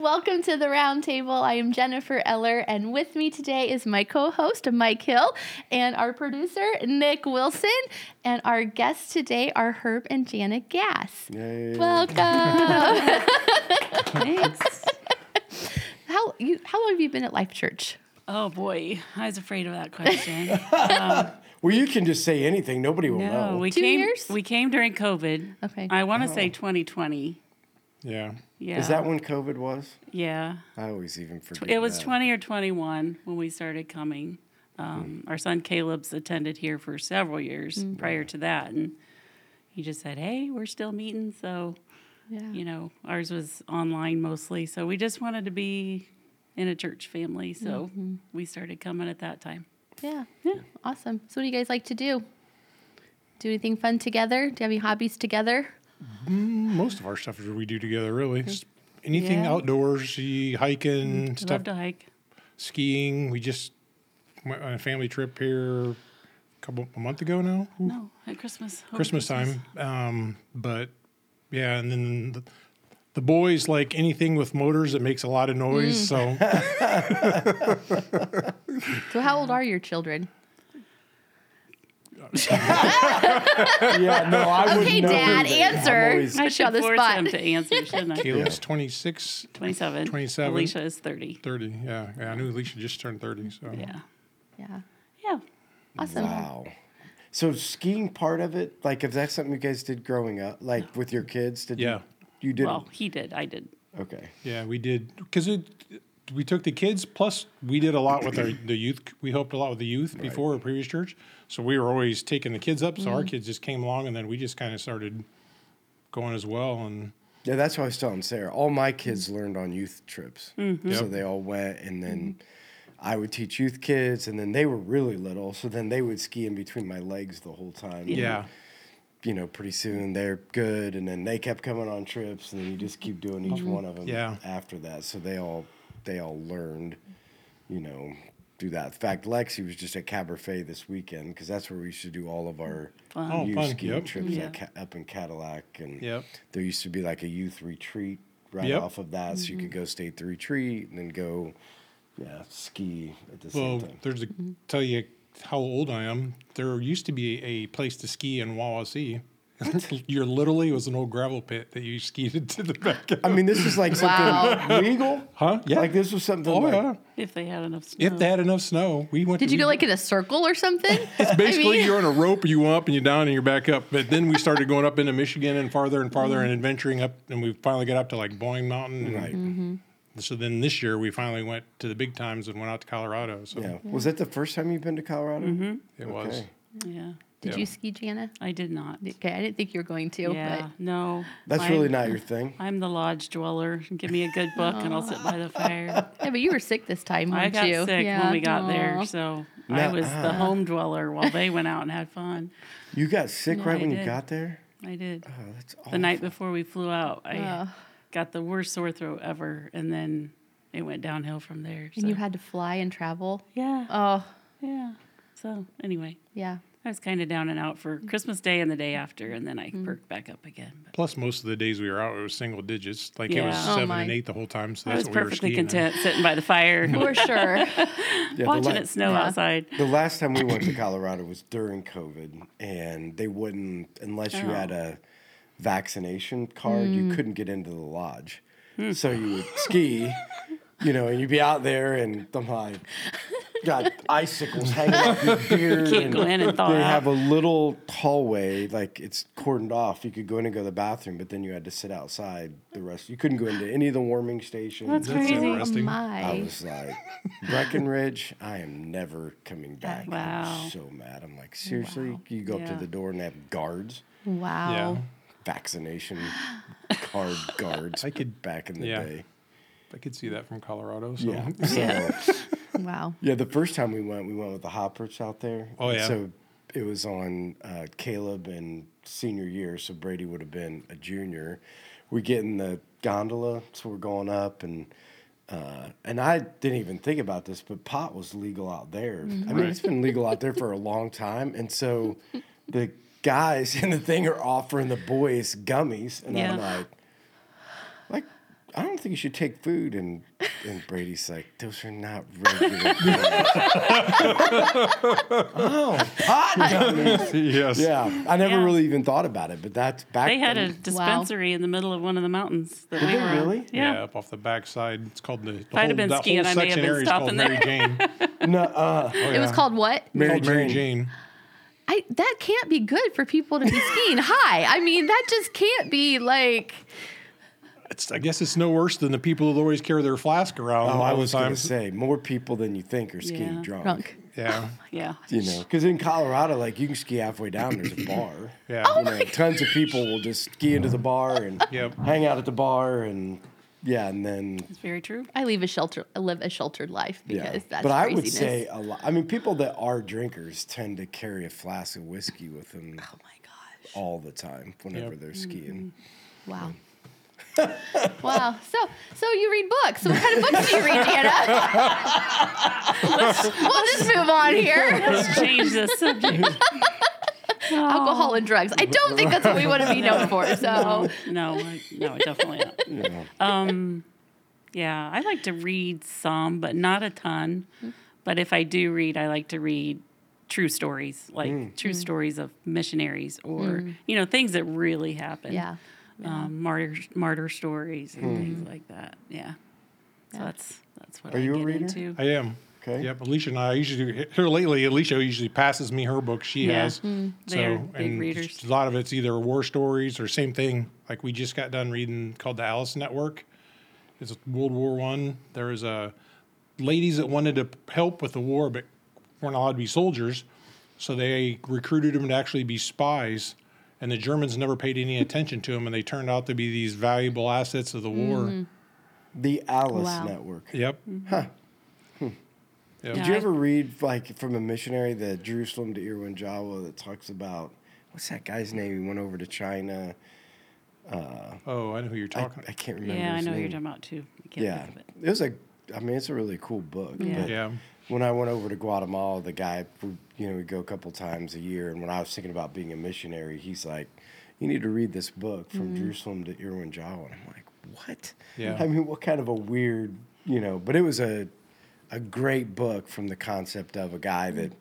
Welcome to the roundtable. I am Jennifer Eller, and with me today is my co host, Mike Hill, and our producer, Nick Wilson. And our guests today are Herb and Jana Gass. Yay. Welcome. Thanks. how, you, how long have you been at Life Church? Oh boy, I was afraid of that question. Um, well, you can just say anything. Nobody will no, know. we Two came. years? We came during COVID. Okay. I want to oh. say 2020. Yeah. Yeah. Is that when COVID was? Yeah. I always even forget. It was that. 20 or 21 when we started coming. Um, hmm. our son Caleb's attended here for several years mm. prior to that, and he just said, "Hey, we're still meeting." So, yeah. you know, ours was online mostly. So we just wanted to be in a church family. So mm-hmm. we started coming at that time. yeah. Yeah. Awesome. So, what do you guys like to do? Do anything fun together? Do you have any hobbies together? Mm, most of our stuff is we do together, really. Just anything Yeah. outdoorsy, hiking, I stuff, love to hike. skiing. We just went on a family trip here a couple a month ago now, No, at Christmas. over Christmas time. Um, but yeah, and then the, the boys like anything with motors that makes a lot of noise. Mm. So So, how old are your children? Yeah, no, I would Okay, know. Dad, answer. I'm always- I Put on should the force spot. him to answer, shouldn't I? Caleb's 26, 27. 27. Alicia is 30. 30. Yeah, yeah. I knew Alicia just turned 30. So Yeah. Yeah. Yeah. Awesome. Wow. So skiing part of it, like if that's something you guys did growing up, like with your kids, did Yeah. you? You did. Well, he did. I did. okay. Yeah, we did because it. We took the kids. Plus, we did a lot with our the youth. We helped a lot with the youth before our previous church. So we were always taking the kids up. So our mm. kids just came along, and then we just kind of started going as well. And Yeah, that's what I was telling Sarah. All my kids learned on youth trips, mm-hmm. so Yep. they all went, and then mm-hmm. I would teach youth kids, and then they were really little, so then they would ski in between my legs the whole time. yeah, you know, pretty soon they're good, and then they kept coming on trips, and then you just keep doing each mm-hmm. one of them. Yeah. After that, so they all they all learned, you know, do that. In fact, Lexi was just at Caberfae this weekend because that's where we used to do all of our Fun. Oh, youth fun, skiing yep. trips Yeah. Ca- up in Cadillac, and Yep. there used to be like a youth retreat right Yep. off of that, so you could mm-hmm. go stay at the retreat and then go, yeah, ski at the well, same time. there's a mm-hmm. tell you how old I am. There used to be a place to ski in Wawasee. You're literally it was an old gravel pit that you skied into the back of. I mean, this is like something Wow. legal, Huh? Yeah. Like this was something. oh like, yeah. If they had enough snow. If they had enough snow, we went. Did to, you we- go like in a circle or something? It's basically mean- you're on a rope, you go up and you're down and you're back up. But then we started going up into Michigan and farther and farther and adventuring up, and we finally got up to like Boyne Mountain. and- Right. Mm-hmm. So then this year we finally went to the big times and went out to Colorado. So Yeah. Was that the first time you've been to Colorado? Mm-hmm. it was. Yeah. Did Yeah. you ski, Jana? I did not. Okay, I didn't think you were going to. Yeah. No. That's I'm- really not your thing. I'm the lodge dweller. Give me a good book and I'll sit by the fire. Yeah, but you were sick this time, weren't you? I got you? sick yeah. when we got Aw. there, so I Nuh-uh. was the home dweller while they went out and had fun. You got sick Yeah, right I when you got there. I did. Oh, that's awful. The night before we flew out, I Ugh. got the worst sore throat ever, and then it went downhill from there. And you had to fly and travel. yeah, Oh, yeah. So anyway, yeah. I was kind of down and out for Christmas Day and the day after, and then I Mm-hmm. perked back up again. But Plus, most of the days we were out, it was single digits. Like it was Yeah. Oh, seven my. and eight the whole time. So I was what we were perfectly skiing. content sitting by the fire, For sure. Yeah, watching la- it snow Yeah. outside. the last time we went to Colorado was during COVID, and they wouldn't unless you had Oh. a vaccination card, Mm. you couldn't get into the lodge. Hmm. So you would ski, you know, and you'd be out there, and I'm like, got icicles hanging off your beard. Can't go in and thaw They out. have a little hallway, like it's cordoned off. You could go in and go to the bathroom, but then you had to sit outside the rest. You couldn't go into any of the warming stations. That's That's crazy. interesting. Oh, I my. was like, Breckenridge, I am never coming uh, back. Wow. I'm so mad. I'm like, seriously? Wow. You go up to Yeah. the door and they have guards, Wow. Yeah. vaccination card guards. I could- back in the yeah. day. I could see that from Colorado. So Yeah. So, yeah. The first time we went, we went with the Hoppers out there. Oh, yeah. So it was on uh, Caleb and senior year, so Brady would have been a junior. We get in the gondola, so we're going up and. Uh, and I didn't even think about this, but pot was legal out there. I mean, it's been legal out there for a long time. And so the guys in the thing are offering the boys gummies. And I'm like, like, I don't think you should take food. And, and Brady's like, those are not regular oh, pot gummies. yes. Yeah, I never Yeah. really even thought about it, but that's back They had a then. dispensary in the middle of one of the mountains that we they were on. really? Yeah. Yeah. up off the backside. It's called the. the I'd have been that skiing, I may have section been area is called stopping Mary Jane. No, uh, It was called what? Mary called Mary Jane. Jane. I that can't be good for people to be skiing high. I mean, that just can't be like It's, I guess it's no worse than the people who always carry their flask around Oh, I was going to say more people than you think are skiing Yeah. drunk. drunk. Yeah. Yeah. You know, because in Colorado, like you can ski halfway down. There's a bar. Yeah. Oh you know, tons of people will just ski into the bar and Yep. hang out at the bar, and yeah, and then It's very true. I leave a shelter, I live a sheltered life because yeah. that's but I craziness. would say a lot. I mean, people that are drinkers tend to carry a flask of whiskey with them oh my gosh, all the time whenever Yep. they're skiing. Mm-hmm. wow. wow. So, so you read books. So what kind of books do you read, Anna? we'll just move on here. Let's change the subject. Alcohol and drugs. I don't think that's what we want to be known for. So, No, I- no, definitely not. Yeah. Um, yeah, I like to read some, but not a ton. Mm-hmm. But if I do read, I like to read true stories, like mm. true mm. stories of missionaries or mm. you know things that really happened. yeah. Um, martyr martyr stories and things like that. Yeah, so that's that's what Are I you a reader? into. I am. Okay. Yep. Alicia and I usually do. Here lately, Alicia usually passes me her book she Yeah. has. Mm. They are big and readers. A lot of it's either war stories or same thing. Like we just got done reading called the Alice Network. It's World War One. There was a ladies that wanted to help with the war, but weren't allowed to be soldiers, so they recruited them to actually be spies. And the Germans never paid any attention to them, and they turned out to be these valuable assets of the war. Mm-hmm. The Alice Wow. Network. Yep. Mm-hmm. Huh. Hmm. Yep. Did you ever read like from a missionary, the Jerusalem to Irian Jaya, that talks about what's that guy's name? He went over to China. Uh, oh, I know who you're I, talking. I can't remember. Yeah, I his know who you're talking about too. I can't Yeah, think of it. it was a. I mean, it's a really cool book. Yeah. But Yeah. When I went over to Guatemala, the guy, you know, we go a couple times a year, and when I was thinking about being a missionary, he's like, "You need to read this book from mm-hmm. Jerusalem to Irian Jaya," and I'm like, "What?" Yeah. I mean, what kind of a weird, you know? But it was a, a great book from the concept of a guy that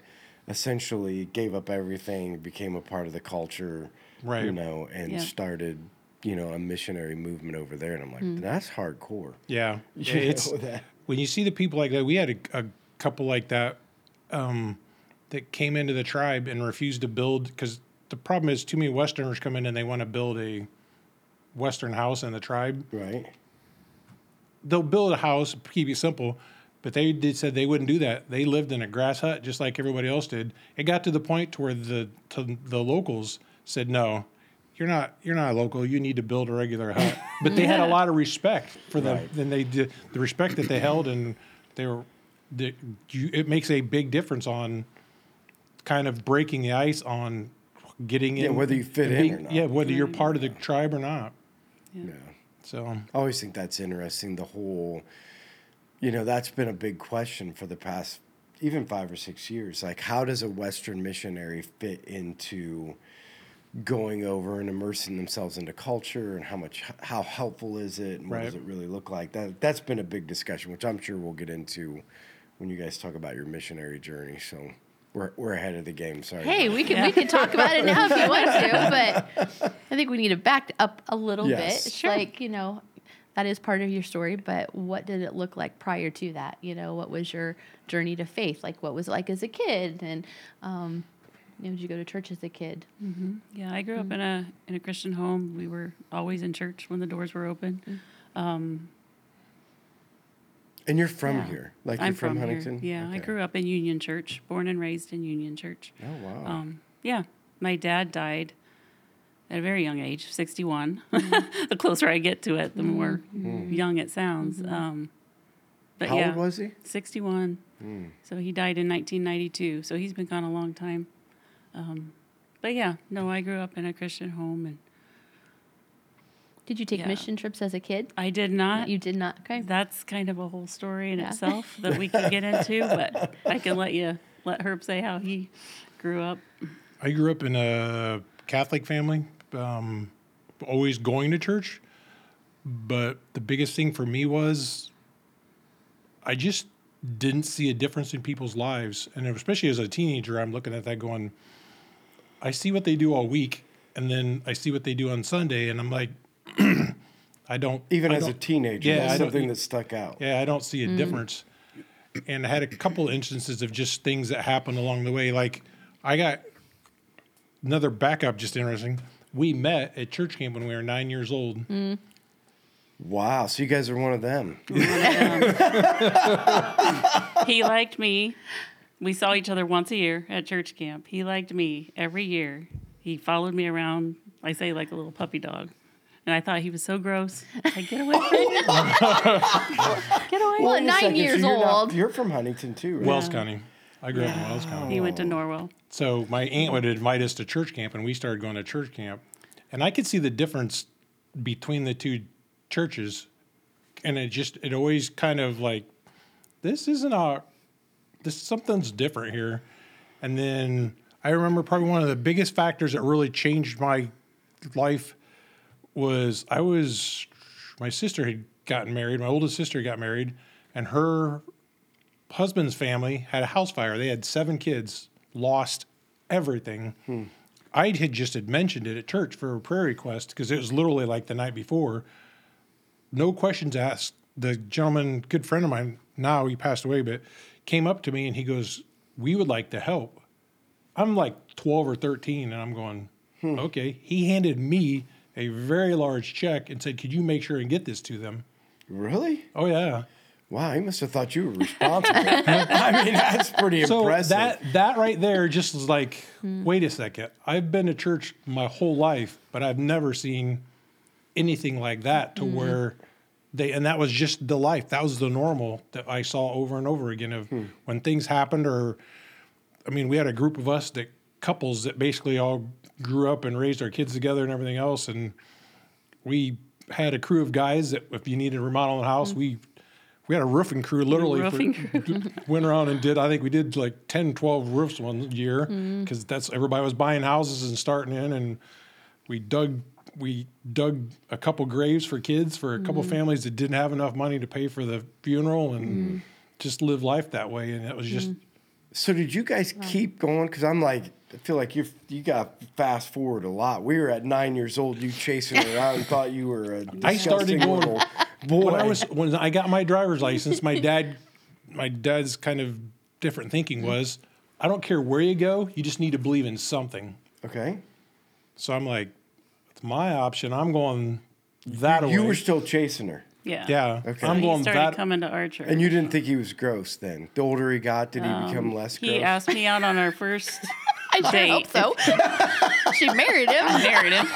essentially gave up everything, became a part of the culture, right. You know, and Yeah. started. You know, a missionary movement over there, and I'm like, mm. that's hardcore. Yeah, You it's know, that- when you see the people like that. We had a, a couple like that um, that came into the tribe and refused to build because the problem is too many Westerners come in and they want to build a Western house in the tribe. right. They'll build a house, keep it simple, but they did said they wouldn't do that. They lived in a grass hut just like everybody else did. It got to the point to where the to the locals said no. You're not. You're not a local. You need to build a regular hut. But they had a lot of respect for them, Right. and they did the respect that they held, and they were. The, you, it makes a big difference on kind of breaking the ice on getting in. Yeah, whether you fit and in being- or not. Yeah, whether you're mm-hmm. part of the tribe or not. Yeah. So I always think that's interesting. The whole, you know, that's been a big question for the past even five or six years. Like, how does a Western missionary fit into going over and immersing themselves into culture, and how much, how helpful is it, and what does it really look like? That that's been a big discussion, which I'm sure we'll get into when you guys talk about your missionary journey. So. We're, we're ahead of the game. Sorry. Hey, we can we can talk about it now if you want to, but I think we need to back up a little Yes. bit. It's Sure. like you know, that is part of your story, but what did it look like prior to that? You know, what was your journey to faith? Like, what was it like as a kid? And um, you know, did you go to church as a kid? Yeah, I grew up in a in a Christian home. We were always in church when the doors were open. Um, And you're from yeah. here, like I'm you're from, here. Huntington. Yeah, I grew up in Union Church, born and raised in Union Church. Oh wow. Um, yeah, my dad died at a very young age, 61. Mm-hmm. the closer I get to it, the more young it sounds. Um, but How yeah, old was he? 61. Mm. So he died in 1992. So he's been gone a long time. Um, but yeah, no, I grew up in a Christian home and Did you take Yeah. mission trips as a kid? I did not. You did not. Okay. That's kind of a whole story in Yeah. itself that we could get into, but I can let you let Herb say how he grew up. I grew up in a Catholic family, um, always going to church, but the biggest thing for me was I just didn't see a difference in people's lives. And especially as a teenager, I'm looking at that going, I see what they do all week, and then I see what they do on Sunday, and I'm like, I don't. Even I as a don't- teenager, Yeah, that's something that stuck out. Yeah, I don't see a mm. difference. And I had a couple instances of just things that happened along the way. Like I got another backup, just interesting. We met at church camp when we were nine years old. Mm. Wow. So you guys are one of them. he liked me. We saw each other once a year at church camp. He liked me every year. He followed me around, I say, like a little puppy dog. And I thought he was so gross. Like, get away from me. get away. Well, Wait a nine second, so years you're not- old. you're from Huntington too, right? Wells County. I grew up in Wells County. He went to Norwell. So my aunt would invite us to church camp, and we started going to church camp, and I could see the difference between the two churches, and it just it always kind of like this isn't a this something's different here, and then I remember probably one of the biggest factors that really changed my life was I was my sister had gotten married, my oldest sister got married, and her husband's family had a house fire. They had seven kids, lost everything. Hmm. I had just had mentioned it at church for a prayer request because it was literally like the night before. No questions asked. The gentleman, good friend of mine, now he passed away, but came up to me and he goes, "We would like to help." I'm like 12 or 13, and I'm going, hmm. "Okay." He handed me a very large check and said, "Could you make sure and get this to them?" Really? Oh yeah. Wow, he must have thought you were responsible. I mean, that's pretty so impressive. that that right there just was like hmm. wait a second i've been to church my whole life but i've never seen anything like that to hmm. where they and that was just the life. That was the normal that i saw over and over again of hmm. when things happened or i mean we had a group of us that couples that basically all grew up and raised our kids together and everything else. And we had a crew of guys that if you needed to remodel a house hmm. we we had a roofing crew literally for- roofing went around and did i think we did like 10 12 roofs one year hmm. because that's everybody was buying houses and starting in and we dug we dug a couple graves for kids for a couple mm-hmm. families that didn't have enough money to pay for the funeral and mm. just live life that way and it was just mm. so did you guys keep going? Because I'm like, I feel like you you got fast forward a lot. We were at nine years old, you chasing around and thought you were a I started going- boy. when I was when I got my driver's license, my dad, my dad's kind of different thinking mm. was, I don't care where you go, you just need to believe in something. okay. So I'm like, it's my option. I'm going that away. You were still chasing her, Yeah. yeah, Okay. I'm he going started that. coming to our church. and you didn't think he was gross then. The older he got, did he become less gross? Um, he asked me out on our first I sure Date. hope so. she married him. married him.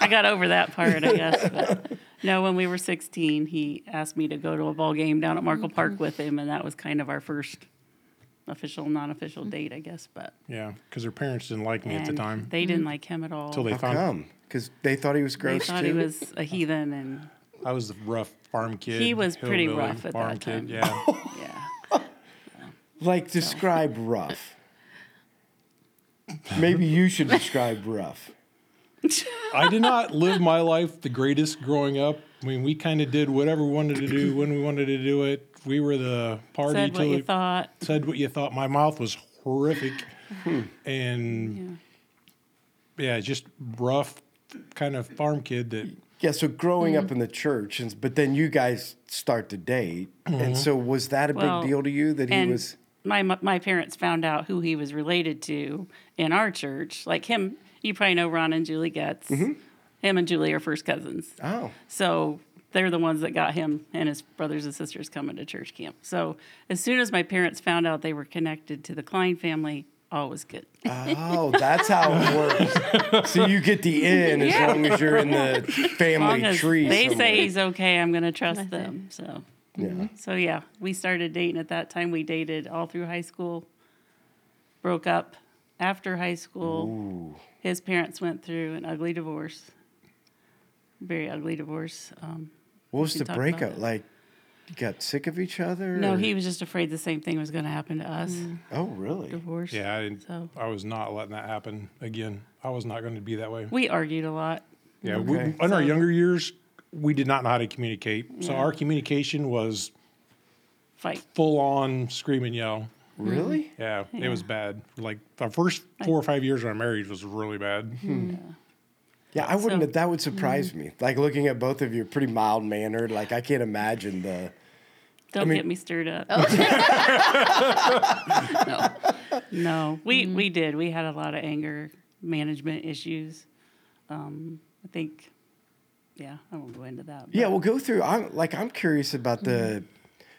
I got over that part, I guess. But no, when we were 16, he asked me to go to a ball game down at Markle Park with him, and that was kind of our first official, non-official date, I guess. But yeah, because her parents didn't like me at the time they didn't like him at all. until they How found come? Because they thought he was gross. They gross thought too. he was a heathen, and I was the rough farm kid. He was pretty hillbilly rough at farm that kid. time. Yeah, yeah. like describe rough. Maybe you should describe rough. I did not live my life the greatest growing up. I mean, we kind of did whatever we wanted to do when we wanted to do it. We were the party Said what you we- thought. said what you thought. My mouth was horrific, hmm. and yeah. just rough, kind of farm kid that. Yeah, so growing up in the church, and, but then you guys start to date, and so was that a Well, big deal to you that he was? my my parents found out who he was related to in our church. Like him, you probably know Ron and Julie Getz. Mm-hmm. Him and Julie are first cousins. Oh, So they're the ones that got him and his brothers and sisters coming to church camp. So as soon as my parents found out they were connected to the Klein family, all was good. oh, that's how it works. so you get the in as long as you're in the family tree. they somewhere. say he's okay, I'm going to trust them. So yeah. So yeah, we started dating at that time. We dated all through high school. Broke up after high school. His parents went through an ugly divorce. Very ugly divorce. Um, What was the breakup like? You got sick of each other? no, or- he was just afraid the same thing was going to happen to us. Mm. Oh, really? Divorce. Yeah, I, didn't, So I was not letting that happen again. I was not going to be that way. we argued a lot. Yeah, mm. Okay. we, in our younger years, we did not know how to communicate. So Yeah. our communication was Fight. full on scream and yell. Really? Yeah, it was bad. Like the first four or five years of our marriage was really bad. Hmm. Yeah, I wouldn't. So- have, that would surprise me. Like looking at both of you, pretty mild mannered. Like I can't imagine the. Don't mean- get me stirred up. Oh. no, no, we Mm. we did. We had a lot of anger management issues. Um, I think, yeah, I won't go into that. Yeah, we'll go through. I'm like I'm curious about the. Mm-hmm.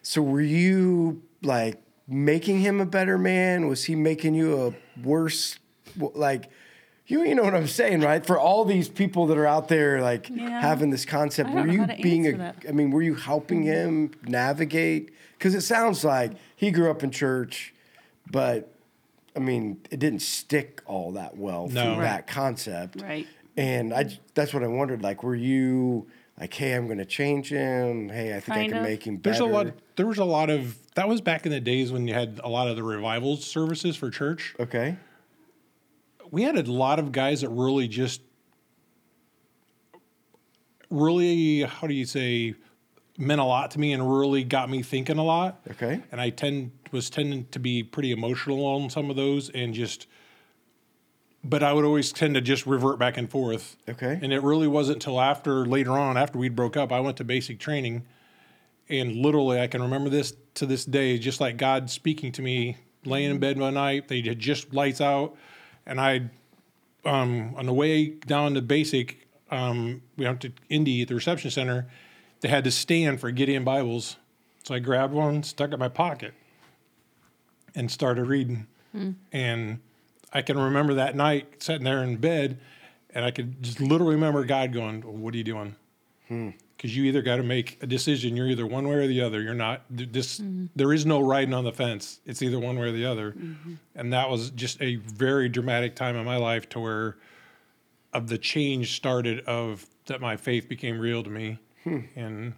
So were you like making him a better man? Was he making you a worse? Like, you you know what I'm saying, right? For all these people that are out there, like Yeah. having this concept, were you being a? that. I mean, were you helping him navigate? Because it sounds like he grew up in church, but I mean, it didn't stick all that well No. for Right. that concept. Right. And I that's what I wondered. Like, were you like, hey, I'm going to change him. Hey, I think I can of. make him better. There's a lot. There was a lot of that was back in the days when you had a lot of the revival services for church. Okay. We had a lot of guys that really just, really, how do you say, meant a lot to me and really got me thinking a lot. Okay. And I tend was tending to be pretty emotional on some of those and just. But I would always tend to just revert back and forth. Okay. And it really wasn't until after later on, after we broke up, I went to basic training and literally I can remember this to this day, just like God speaking to me, laying in bed one night. They had just lights out, and I, um, on the way down to basic, um, we went to Indy at the reception center. They had to stand for Gideon Bibles, so I grabbed one, stuck it in my pocket, and started reading. And I can remember that night sitting there in bed, and I could just literally remember God going, "What are you doing?" Because you either got to make a decision. You're either one way or the other. You're not th- this. Mm-hmm. There is no riding on the fence. It's either one way or the other, mm-hmm. and that was just a very dramatic time in my life to where of the change started of that my faith became real to me, hmm. and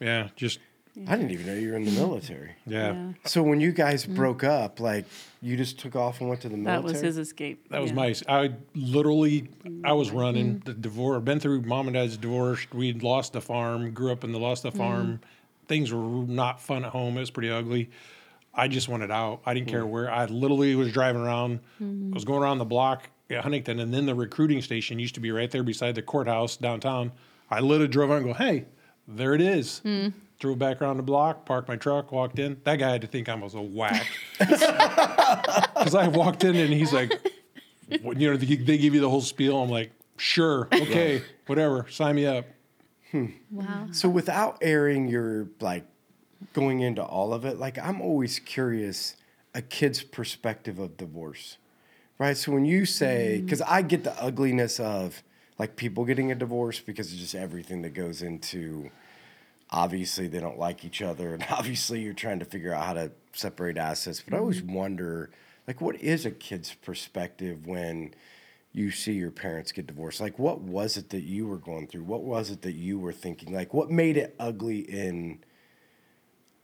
yeah, just I didn't even know you were in the military. yeah, Yeah. So when you guys mm. broke up, like you just took off and went to the military. That was his escape. That was my. I literally, I was mm-hmm. running mm-hmm. the divorce. Been through mom and dad's divorce. We'd lost the farm. Grew up in the lost the mm-hmm. farm. Things were not fun at home. It was pretty ugly. I just wanted out. I didn't care mm. where. I literally was driving around. I was going around the block at Huntington, and then the recruiting station used to be right there beside the courthouse downtown. I literally drove out and go, "Hey, there it is." Mm. Drove back around the block, parked my truck, walked in. That guy had to think I was a whack because I walked in and he's like, what- you know, they, they give you the whole spiel. I'm like, sure, okay, whatever, sign me up. Hmm. Wow. So without airing your like going into all of it, like I'm always curious a kid's perspective of divorce. Right? So when you say mm. cuz I get the ugliness of like people getting a divorce because of just everything that goes into obviously they don't like each other and obviously you're trying to figure out how to separate assets, but I always mm-hmm. wonder like what is a kid's perspective when you see your parents get divorced? Like what was it that you were going through? What was it that you were thinking? Like what made it ugly in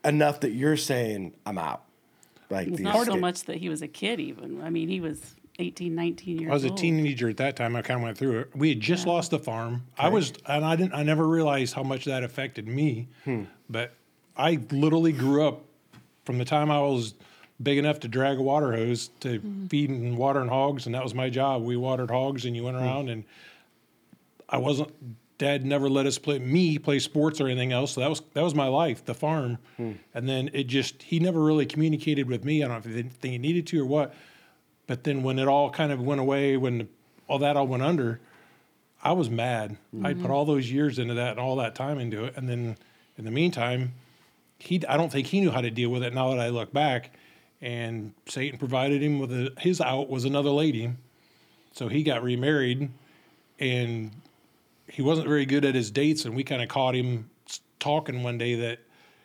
enough that you're saying i'm out. Like It's not so much that he was a kid, even. I mean, he was 18, 19 years I was a old. teenager at that time. I kind of went through it. We had just lost the farm. I was, and I didn't. I never realized how much that affected me. Hmm. But I literally grew up from the time I was big enough to drag a water hose to mm-hmm. feeding and watering hogs, and that was my job. We watered hogs, and you went hmm. around, and I wasn't. Dad never let us play me play sports or anything else. So that was that was my life, the farm. Hmm. And then it just he never really communicated with me. I don't know if he didn't think he needed to or what. But then when it all kind of went away, when all that all went under, I was mad. I put mm-hmm. all those years into that and all that time into it, and then in the meantime, he I don't think he knew how to deal with it. Now that I look back, and Satan provided him with a, his out was another lady, so he got remarried, and he wasn't very good at his dates, and we kind of caught him talking one day that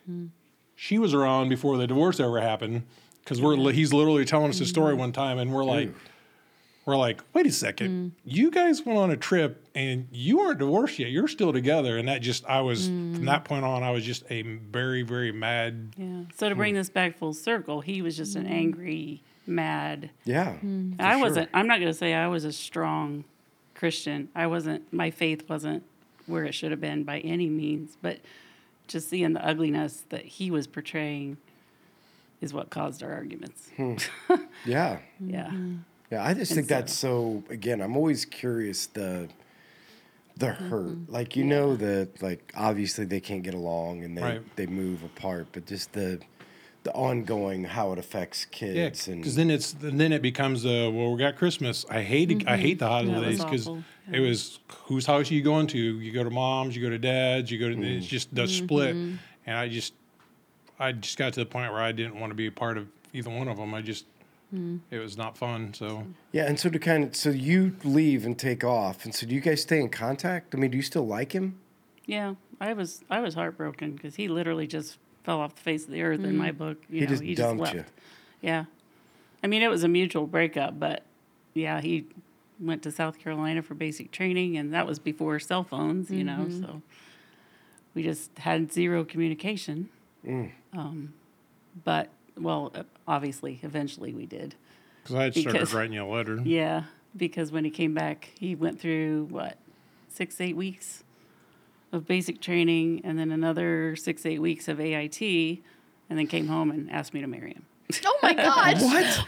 hmm. she was around before the divorce ever happened because we're li- he's literally telling us a story mm-hmm. one time, and we're like. We're like, wait a second, mm. you guys went on a trip and you aren't divorced yet. You're still together. And that just, I was, from that mm. point on, I was just a very, very mad. Yeah. So to bring hmm. this back full circle, he was just an mm. angry, mad. yeah I sure. wasn't. I'm not going to say I was a strong Christian. I wasn't. My faith wasn't where it should have been by any means, but just seeing the ugliness that he was portraying is what caused our arguments. Yeah. Yeah. Yeah, I just And think that's so. Again, I'm always curious the the hurt. Like you know that like obviously they can't get along and they Right. they move apart, but just the the ongoing how it affects Yeah, kids and because then it's then it becomes uh well we got Christmas. I hate I hate the Mm-hmm. holidays because awful. it was whose house are you going to? You go to mom's, you go to dad's, you go to it's just the split, Mm-hmm. and I just I just got to the point where I didn't want to be a part of either one of them. I just Mm. it was not fun. So yeah, and so to kind of so you leave and take off, and so do you guys stay in contact? I mean, do you still like him? Yeah. I was I was heartbroken because he literally just fell off the face of the earth in my book. You He know, just he dumped just you. left. Yeah. I mean, it was a mutual breakup, but yeah, he went to South Carolina for basic training, and that was before cell phones, you know, so we just had zero communication. Mm. Um, but, well, uh, obviously, eventually we did. because I had started Because- writing you a letter. Yeah, because when he came back, he went through what six, eight weeks of basic training, and then another six, eight weeks of AIT, and then came home and asked me to marry him. Oh my gosh. What?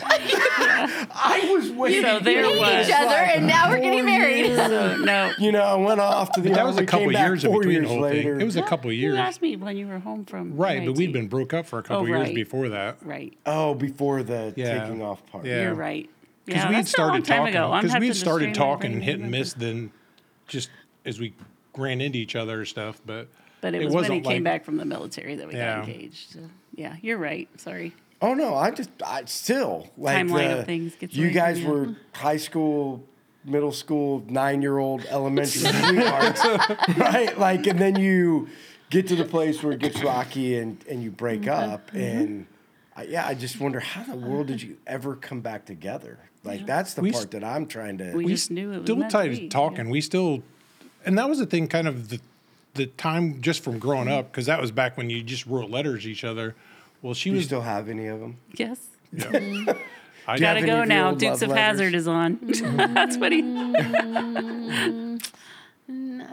I was waiting. So there We hate was. each other, and now we're getting married. So no, You know, I went off to the. But that was a couple came years in four between the whole later. thing. It was a couple years. you asked me when you were home from right? But we'd been broke up for a couple Oh, years before that. right. Oh, before the Yeah. taking off part. Yeah. You're right. Because Yeah, we had that's a long started time talking. ago. Because we having had started talking brain hit and miss. Then, just as we ran into each other and stuff. But But it was when he wasn't came back from the military that we Yeah. got engaged. So, yeah, you're right. Sorry. Oh no, I just I still like Timeline of things gets You guys you. were high school, middle school, nine year old, elementary sweethearts, right? Like, and then you get to the place where it gets rocky and and you break Mm-hmm. up, and I, yeah, I just wonder how in the world did you ever come back together? Like that's the We s- part that I'm trying to. We just knew it was still meant to tied be, talking. yeah. We still, and that was the thing, kind of the the time just from growing Mm-hmm. up, because that was back when you just wrote letters to each other. Well, she do you still have any of them? Yes. I Do you Gotta go now. old Dukes of Hazzard is on. That's what he.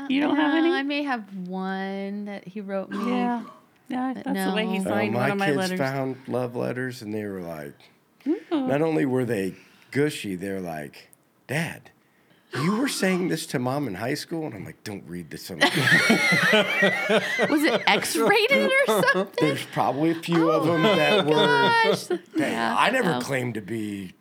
You don't have any? I may have one that he wrote me. Yeah. Yeah, that's the way he no. Signed my one of my kids found love letters, and they were like, not only were they gushy, they're like, Dad, you were saying this to mom in high school, and I'm like, don't read this. Was it X-rated or something? There's probably a few of oh them that were. Gosh. Yeah, I never no. claimed to be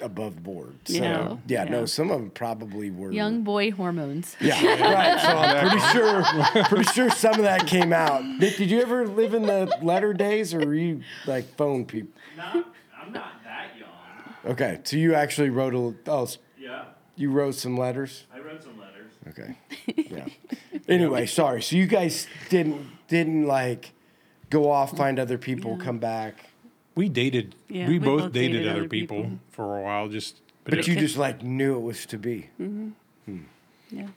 above board. So Yeah. yeah, no, some of them probably were Young boy hormones. Yeah, right. So I'm pretty sure, pretty sure some of that came out. Nick, did you ever live in the letter days, or were you like phone people? Not, I'm not that young. Okay, so you actually wrote a. Oh, s- Yeah, you wrote some letters. I wrote some letters. Okay. Yeah. anyway, sorry. So you guys didn't didn't like go off, find other people, come back, we dated. Yeah, we, we both both dated, dated other other people, people. for a while. Just but it- you just like knew it was to be. Mm-hmm. Hmm. Yeah.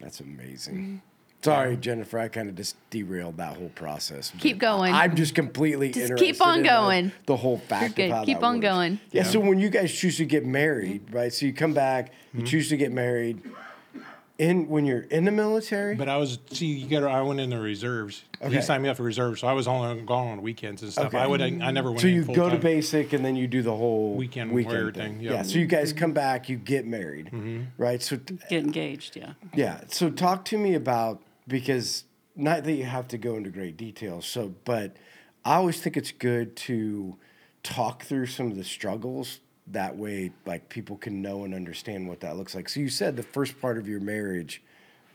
That's amazing. Mm-hmm. Sorry, Jennifer. I kind of just derailed that whole process. Keep going. I'm just completely Just interested keep on in the- going. The, whole fact You're of good. how Keep that on works. going. Yeah, So when you guys choose to get married, mm-hmm. right? So you come back, you mm-hmm. choose to get married. In when you're in the military. But I was see you got. I went in the reserves. Okay. He signed me up for reserves, so I was only gone on weekends and stuff. Okay. I would. I, never went. so you full go to basic and then you do the whole Weekend weekend warrior thing. thing, Yeah. yeah. So you guys mm-hmm. come back, you get married, Mm-hmm. right? So Get engaged. Yeah. Yeah. So talk to me about because not that you have to go into great detail. So, but I always think it's good to talk through some of the struggles. That way, like people can know and understand what that looks like. So you said the first part of your marriage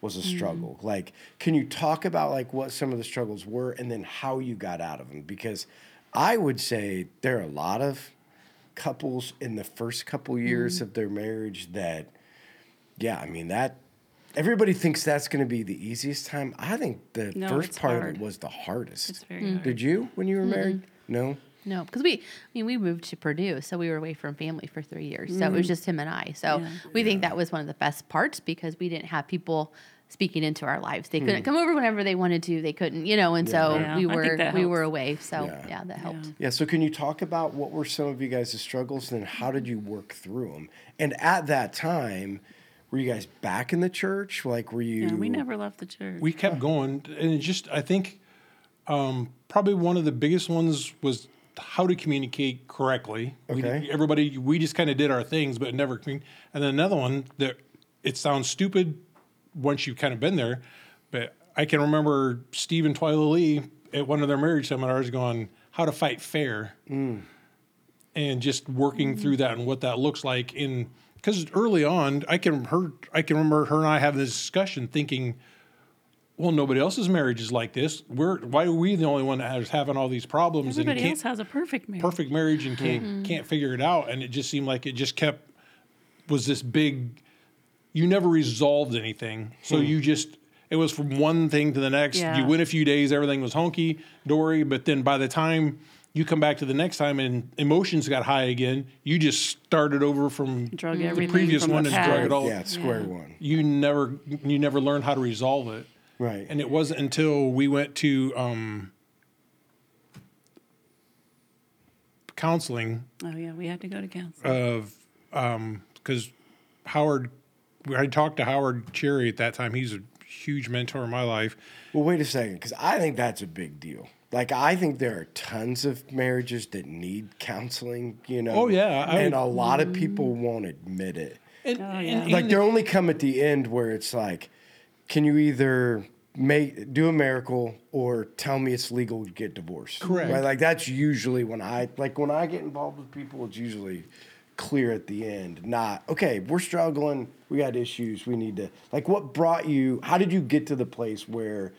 was a mm-hmm. struggle. Like, can you talk about like what some of the struggles were and then how you got out of them? Because I would say there are a lot of couples in the first couple years mm-hmm. of their marriage that yeah, I mean that everybody thinks that's going to be the easiest time. I think the No, first it's part of it was the hardest. It's very hard. Did you when you were married? No. No, because we, I mean, we moved to Purdue, so we were away from family for three years. So it was mm-hmm. just him and I. So Yeah. we think that was one of the best parts because we didn't have people speaking into our lives. They couldn't hmm. come over whenever they wanted to. They couldn't, you know, and so Yeah, we were that we were away. So Yeah. yeah, that helped. Yeah. So can you talk about what were some of you guys' struggles and how did you work through them? And at that time, were you guys back in the church? Like, were you? Yeah, we never left the church. we kept going and it just i think um, probably one of the biggest ones was how to communicate correctly We- Okay. everybody we just kind of did our things but never and then another one that it sounds stupid once you've kind of been there but i can remember steve and twyla lee at one of their marriage seminars going how to fight fair and just working through that and what that looks like in because early on i can her i can remember her and i having this discussion thinking well nobody else's marriage is like this. We're why are we the only one that is having all these problems Everybody and else has a perfect marriage. perfect marriage and can't mm-hmm. can't figure it out. And it just seemed like it just kept was this big you never resolved anything. So hmm. you just it was from one thing to the next. Yeah. you went a few days everything was honky dory but then by the time you come back to the next time and emotions got high again you just started over from Drug the previous from the one and drug past. it all Yeah, square one. you never you never learned how to resolve it Right. and it wasn't until we went to um, counseling Oh yeah, we had to go to counseling. of because Howard, I talked to Howard Cherry at that time. He's a huge mentor in my life. Well, wait a second, because I think that's a big deal. Like, I think there are tons of marriages that need counseling, you know? Oh, yeah, I- and a lot of people won't admit it. And, Oh, and- Like, and- they only come at the end where it's like, can you either make do a miracle or tell me it's legal to get divorced? Correct. Right? Like, that's usually when I, like, when I get involved with people, it's usually clear at the end, not, okay, we're struggling, we got issues, we need to, like, what brought you, how did you get to the place where,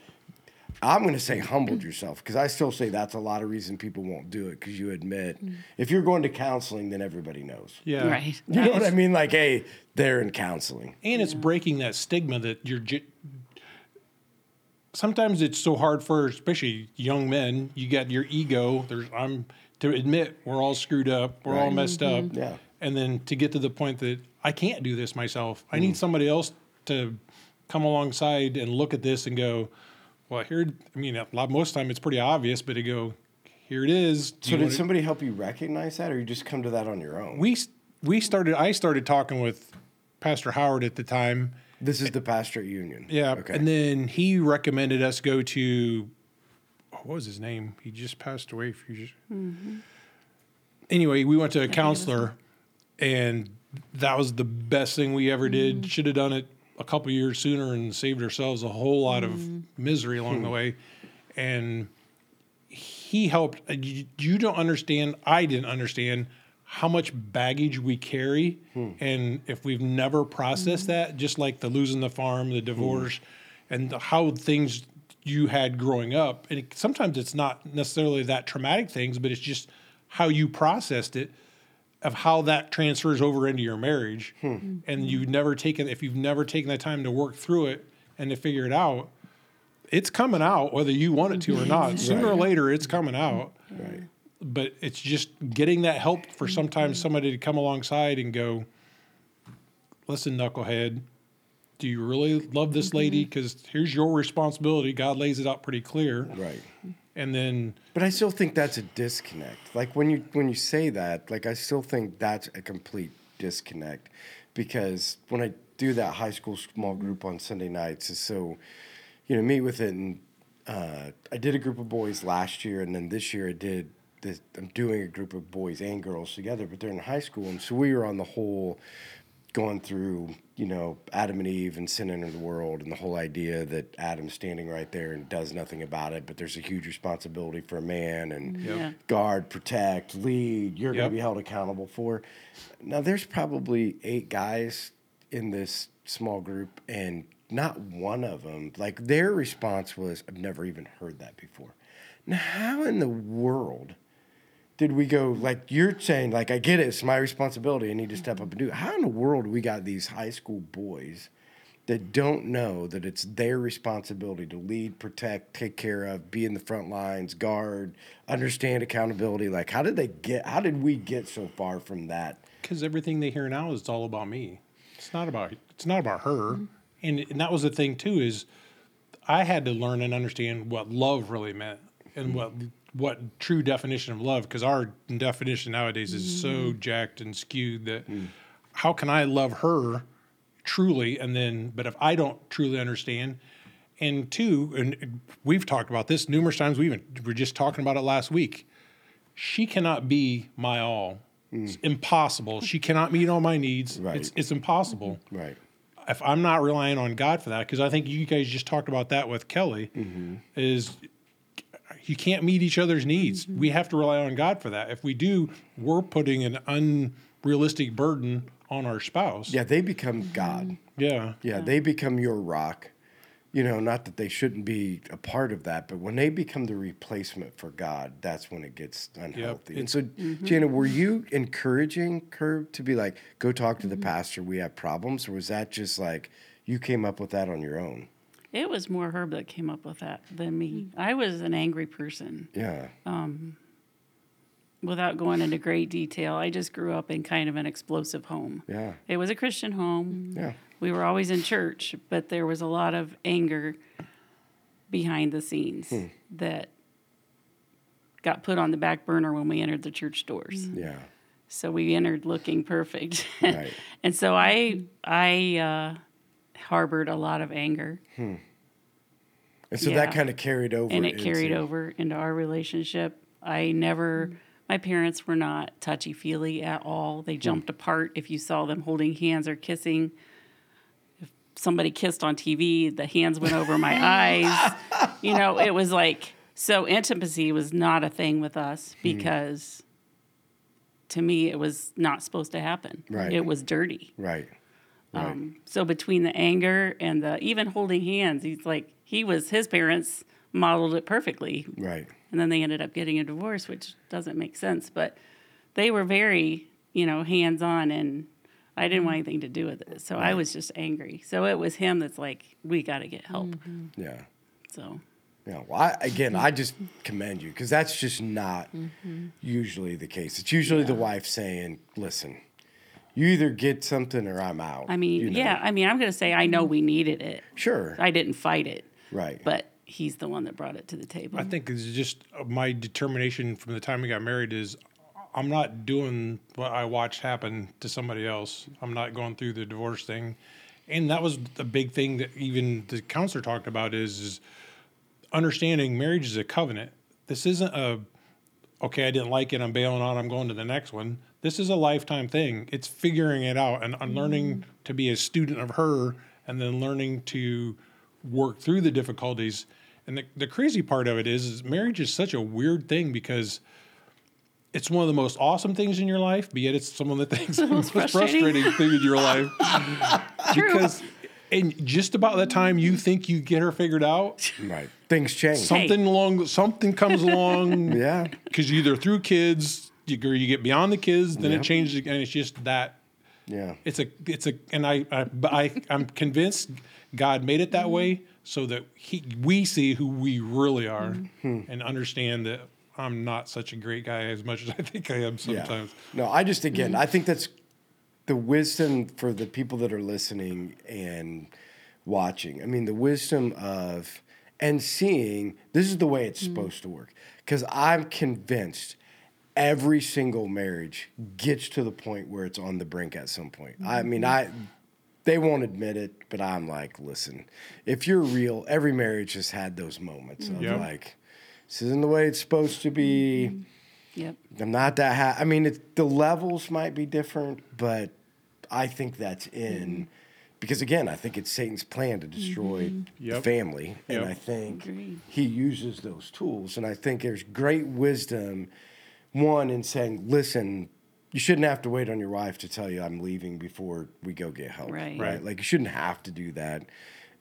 I'm going to say humbled mm. yourself because I still say that's a lot of reason people won't do it because you admit mm. if you're going to counseling, then everybody knows. yeah, Right. You know what I mean? Like, hey, they're in counseling. and it's breaking that stigma that you're. j- Sometimes it's so hard for, especially young men. You got your ego. There's I'm to admit we're all screwed up. We're all messed up. Mm-hmm. Yeah. And then to get to the point that I can't do this myself. I need mm. somebody else to come alongside and look at this and go, well, here. I mean, a lot most of the time it's pretty obvious, but to go, here it is. Do So did wanna- somebody help you recognize that, or you just come to that on your own? we we started. I started talking with Pastor Howard at the time. this is the pastorate union. Yeah, Okay. and then he recommended us go to what was his name? He just passed away a few years. Anyway, we went to a counselor, and that was the best thing we ever did. Should have done it a couple years sooner and saved ourselves a whole lot of mm. misery along the hmm. way. And he helped. uh, You, you don't understand. I didn't understand how much baggage we carry, hmm. and if we've never processed mm-hmm. that, just like the losing the farm, the hmm. divorce, and the, how things you had growing up. And it, sometimes it's not necessarily that traumatic things, but it's just how you processed it, of how that transfers over into your marriage, hmm. and you've never taken if you've never taken the time to work through it and to figure it out. It's coming out whether you want it to or not. Sooner or later, it's coming out right. but it's just getting that help for sometimes somebody to come alongside and go, listen, knucklehead, do you really love this lady? Mm-hmm. Because here's your responsibility. God lays it out pretty clear. Right. And then, But I still think that's a disconnect. Like when you when you say that, like I still think that's a complete disconnect because when I do that high school small group on Sunday nights, is so you know meet with it and uh, I did a group of boys last year and then this year I did this. I'm doing a group of boys and girls together, but they're in high school and so we were on the whole going through, you know, Adam and Eve and sin entered the world and the whole idea that Adam's standing right there and does nothing about it, but there's a huge responsibility for a man and Yeah. guard, protect, lead, you're going to be held accountable for. Now, there's probably eight guys in this small group, and not one of them, like their response was, I've never even heard that before. Now, how in the world did we go like you're saying like i get it it's my responsibility i need to step up and do it how in the world we got these high school boys that don't know that it's their responsibility to lead protect take care of be in the front lines guard understand accountability like how did they get how did we get so far from that because everything they hear now is all about me. It's not about it's not about her. And, and that was the thing too is I had to learn and understand what love really meant and what what true definition of love because our definition nowadays is so mm-hmm. jacked and skewed that mm. how can I love her truly, and then but if I don't truly understand, and two, and we've talked about this numerous times. We even we were just talking about it last week. She cannot be my all. It's mm. impossible. She cannot meet all my needs. Right. It's it's impossible Right. if I'm not relying on God for that, because I think you guys just talked about that with Kelly, mm-hmm. is you can't meet each other's needs. Mm-hmm. We have to rely on God for that. If we do, we're putting an unrealistic burden on our spouse. Yeah, they become mm-hmm. God. Yeah. Yeah, they become your rock. You know, not that they shouldn't be a part of that, but when they become the replacement for God, that's when it gets unhealthy. and so, mm-hmm. Jana, were you encouraging her to be like, go talk to the pastor, we have problems? Or was that just like you came up with that on your own? It was more Herb that came up with that than me. I was an angry person. Yeah. Um, Without going into great detail, I just grew up in kind of an explosive home. Yeah. It was a Christian home. Yeah. We were always in church, but there was a lot of anger behind the scenes Hmm. that got put on the back burner when we entered the church doors. Yeah. So we entered looking perfect. Right. and so I I uh, harbored a lot of anger And so that kind of carried over. and it carried into- over into our relationship. I never my parents were not touchy-feely at all. Hmm. They jumped apart if you saw them holding hands or kissing. If somebody kissed on TV, the hands went over my eyes. You know, it was like so intimacy was not a thing with us Hmm. because to me it was not supposed to happen. Right. It was dirty. Right. Right. Um, so between the anger and the even holding hands, he's like he was his parents modeled it perfectly, right. and then they ended up getting a divorce, which doesn't make sense. But they were very, you know, hands on, and I didn't want mm-hmm. anything to do with it. So I was just angry. So it was him that's like, we got to get help. Mm-hmm. Yeah. So Yeah, well, I, again, I just commend you because that's just not mm-hmm. usually the case. It's usually the wife saying, "Listen, you either get something or I'm out." I mean, you know? yeah, I mean, I'm going to say I know we needed it. sure, I didn't fight it, right, but he's the one that brought it to the table. I think it's just uh, my determination from the time we got married is I'm not doing what I watched happen to somebody else. I'm not going through the divorce thing. And that was the big thing that even the counselor talked about is, is understanding marriage is a covenant. This isn't a okay, I didn't like it, I'm bailing out, I'm going to the next one. This is a lifetime thing. It's figuring it out and, and learning mm. to be a student of her and then learning to work through the difficulties. And the, the crazy part of it is, is marriage is such a weird thing because it's one of the most awesome things in your life, but yet it's some of the things the most frustrating. frustrating thing in your life. because and just about the time you think you get her figured out, right. Things change. something along something comes along yeah, because either through kids you, you get beyond the kids then Yep. it changes again it's just that yeah, it's a it's a and I, I I I'm convinced God made it that way so that he we see who we really are mm-hmm. and understand that I'm not such a great guy as much as I think I am yeah. sometimes. No, I just again, mm-hmm. I think that's the wisdom for the people that are listening and watching. I mean, the wisdom of and seeing this is the way it's mm-hmm. supposed to work. Because I'm convinced every single marriage gets to the point where it's on the brink at some point. I mean, I they won't admit it, but I'm like, listen, if you're real, every marriage has had those moments of Yep. like, this isn't the way it's supposed to be. Mm-hmm. yep. I'm not that ha- I mean, it, the levels might be different, but I think that's in mm-hmm. because again, I think it's Satan's plan to destroy mm-hmm. the Yep. family, and I think Agreed. he uses those tools, and I think there's great wisdom, one and saying, listen. You shouldn't have to wait on your wife to tell you I'm leaving before we go get help. Right. right? Right. Like you shouldn't have to do that.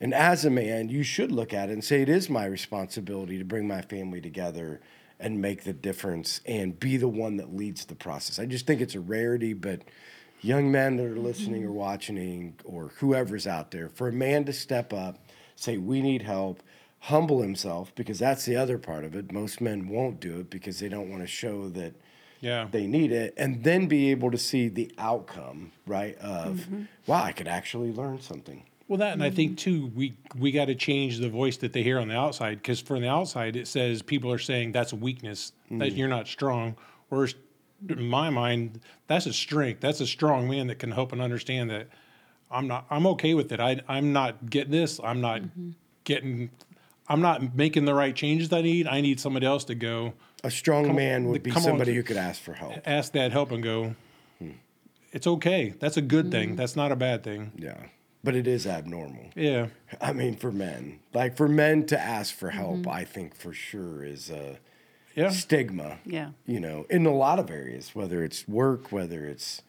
And as a man, you should look at it and say, it is my responsibility to bring my family together and make the difference and be the one that leads the process. I just think it's a rarity, but young men that are listening or mm-hmm. watching or whoever's out there, for a man to step up, say, we need help, humble himself, because that's the other part of it. Most men won't do it because they don't want to show that Yeah. they need it and then be able to see the outcome right of mm-hmm. wow i could actually learn something Well, that, and I think mm-hmm. too, we we got to change the voice that they hear on the outside because from the outside it says people are saying that's a weakness that mm. you're not strong. Whereas in my mind, that's a strength. That's a strong man that can help and understand that I'm not. I'm okay with it. I I'm not getting this. I'm not mm-hmm. getting. I'm not making the right changes I need. I need somebody else to go A strong Come- man would be come on somebody who could ask for help. ask that help and go. It's okay. That's a good thing. That's not a bad thing. Yeah. But it is abnormal. Yeah. I mean, for men, like for men to ask for help, Mm-hmm. I think for sure is a Yeah. stigma. Yeah. You know, in a lot of areas, whether it's work, whether it's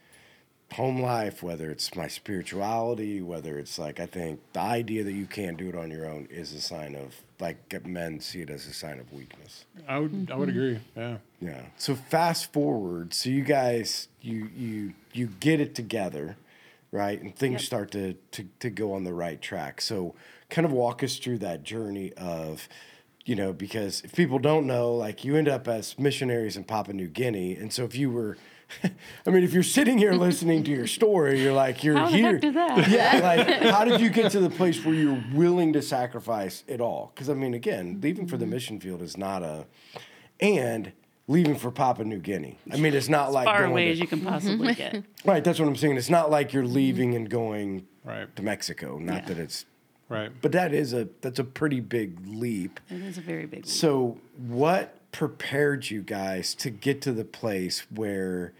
home life, whether it's my spirituality, whether it's like, I think the idea that you can't do it on your own is a sign of, like, men see it as a sign of weakness. I would. I would mm-hmm. agree. Yeah. Yeah. So fast forward. So you guys, you you you get it together, right? And things Yep. start to, to to go on the right track. So kind of walk us through that journey of, you know, because if people don't know, like you end up as missionaries in Papua New Guinea, and so if you were I mean, if you're sitting here listening to your story, you're like, you're How the here. heck did that? Yeah, like how did you get to the place where you're willing to sacrifice it all? Because I mean, again, leaving for the mission field is not a, and leaving for Papua New Guinea. I mean, it's not like Far going away to- as you can possibly mm-hmm. get. right. That's what I'm saying. It's not like you're leaving and going Right. to Mexico. Not Yeah. that it's, Right. but that is a that's a pretty big leap. It is a very big leap. So, what prepared you guys to get to the place where,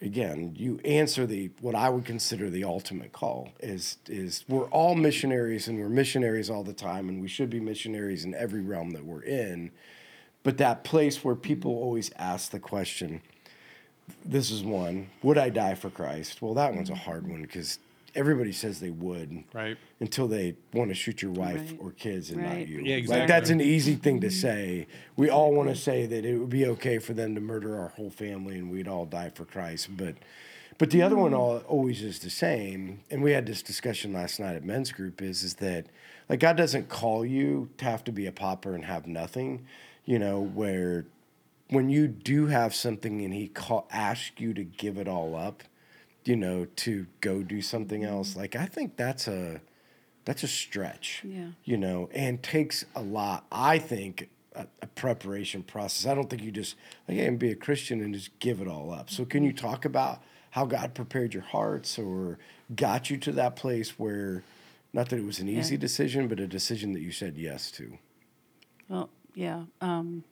again, you answer the what I would consider the ultimate call is is we're all missionaries and we're missionaries all the time and we should be missionaries in every realm that we're in, but that place where people always ask the question. This is one. Would I die for Christ? Well, that one's a hard one because everybody says they would Right. until they want to shoot your wife Right. or kids and not you. Yeah, Like that's an easy thing to mm-hmm. say. We all want to say that it would be okay for them to murder our whole family and we'd all die for Christ, but but the other one mm-hmm. all, always is the same. And we had this discussion last night at men's group is is that like God doesn't call you to have to be a pauper and have nothing, you know, where when you do have something and he call ask you to give it all up, you know, to go do something mm-hmm. else, like I think that's a that's a stretch. Yeah. You know, and takes a lot. I think a, a preparation process. I don't think you just like hey, be a Christian and just give it all up. So can you mm-hmm. talk about how God prepared your hearts or got you to that place where not that it was an easy Yeah. decision, but a decision that you said yes to. Well, yeah. Um,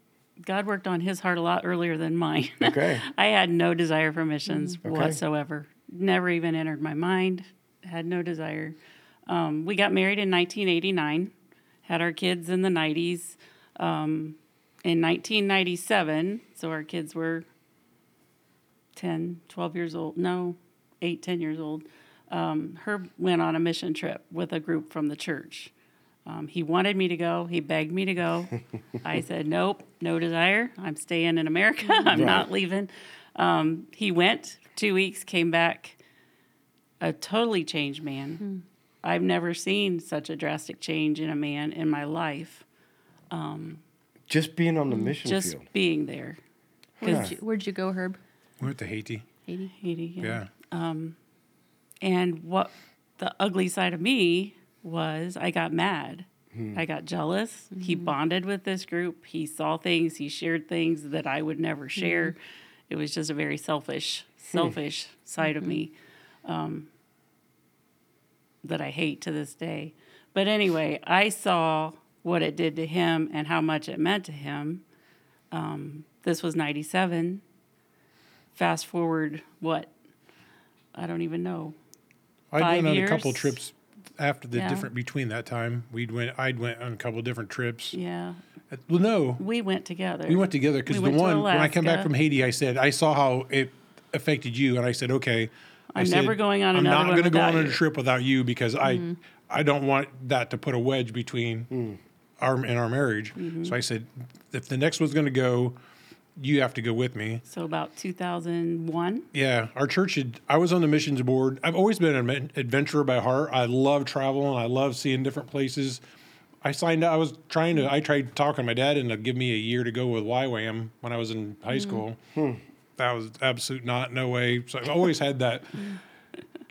God worked on his heart a lot earlier than mine. Okay. I had no desire for missions mm-hmm. Okay. whatsoever. Never even entered my mind. Had no desire. Um, we got married in 1989. Had our kids in the 90s. Um, in 1997, so our kids were 10, 12 years old. No, 8, 10 years old. Um, Herb went on a mission trip with a group from the church. Um, he wanted me to go. He begged me to go. I said, nope, no desire. I'm staying in America. I'm not leaving. Um, he went two weeks, came back, a totally changed man. Hmm. I've never seen such a drastic change in a man in my life. Um, just being on the hmm. mission Just field. being there. Where'd you, where'd you go, Herb? We went to Haiti. Haiti. Haiti, yeah. Yeah. Um, and what the ugly side of me was I got mad. Hmm. I got jealous. He mm-hmm. bonded with this group. He saw things, he shared things that I would never mm-hmm. share. It was just a very selfish, selfish side of me um, that I hate to this day. But anyway, I saw what it did to him and how much it meant to him. Um, this was 97. Fast forward, what? I don't even know. I Five went on a couple years? trips after the Yeah. different between that time. We'd went. I'd went on a couple different trips. Yeah, Well, no, we went together. we went together because We the one when I came back from Haiti, I said I saw how it affected you, and I said, okay, I I'm said, never going on I'm another not one gonna go without on a you." Mm-hmm. trip without you because I I don't want that to put a wedge between our in our marriage. Mm-hmm. So I said, if the next one's going to go, you have to go with me. So about 2001. Yeah, our church had. I was on the missions board. I've always been an adven- adventurer by heart. I love travel and I love seeing different places. I signed. up. I was trying to. I tried talking to my dad into give me a year to go with YWAM when I was in high school. That was absolute not no way. So I've always had that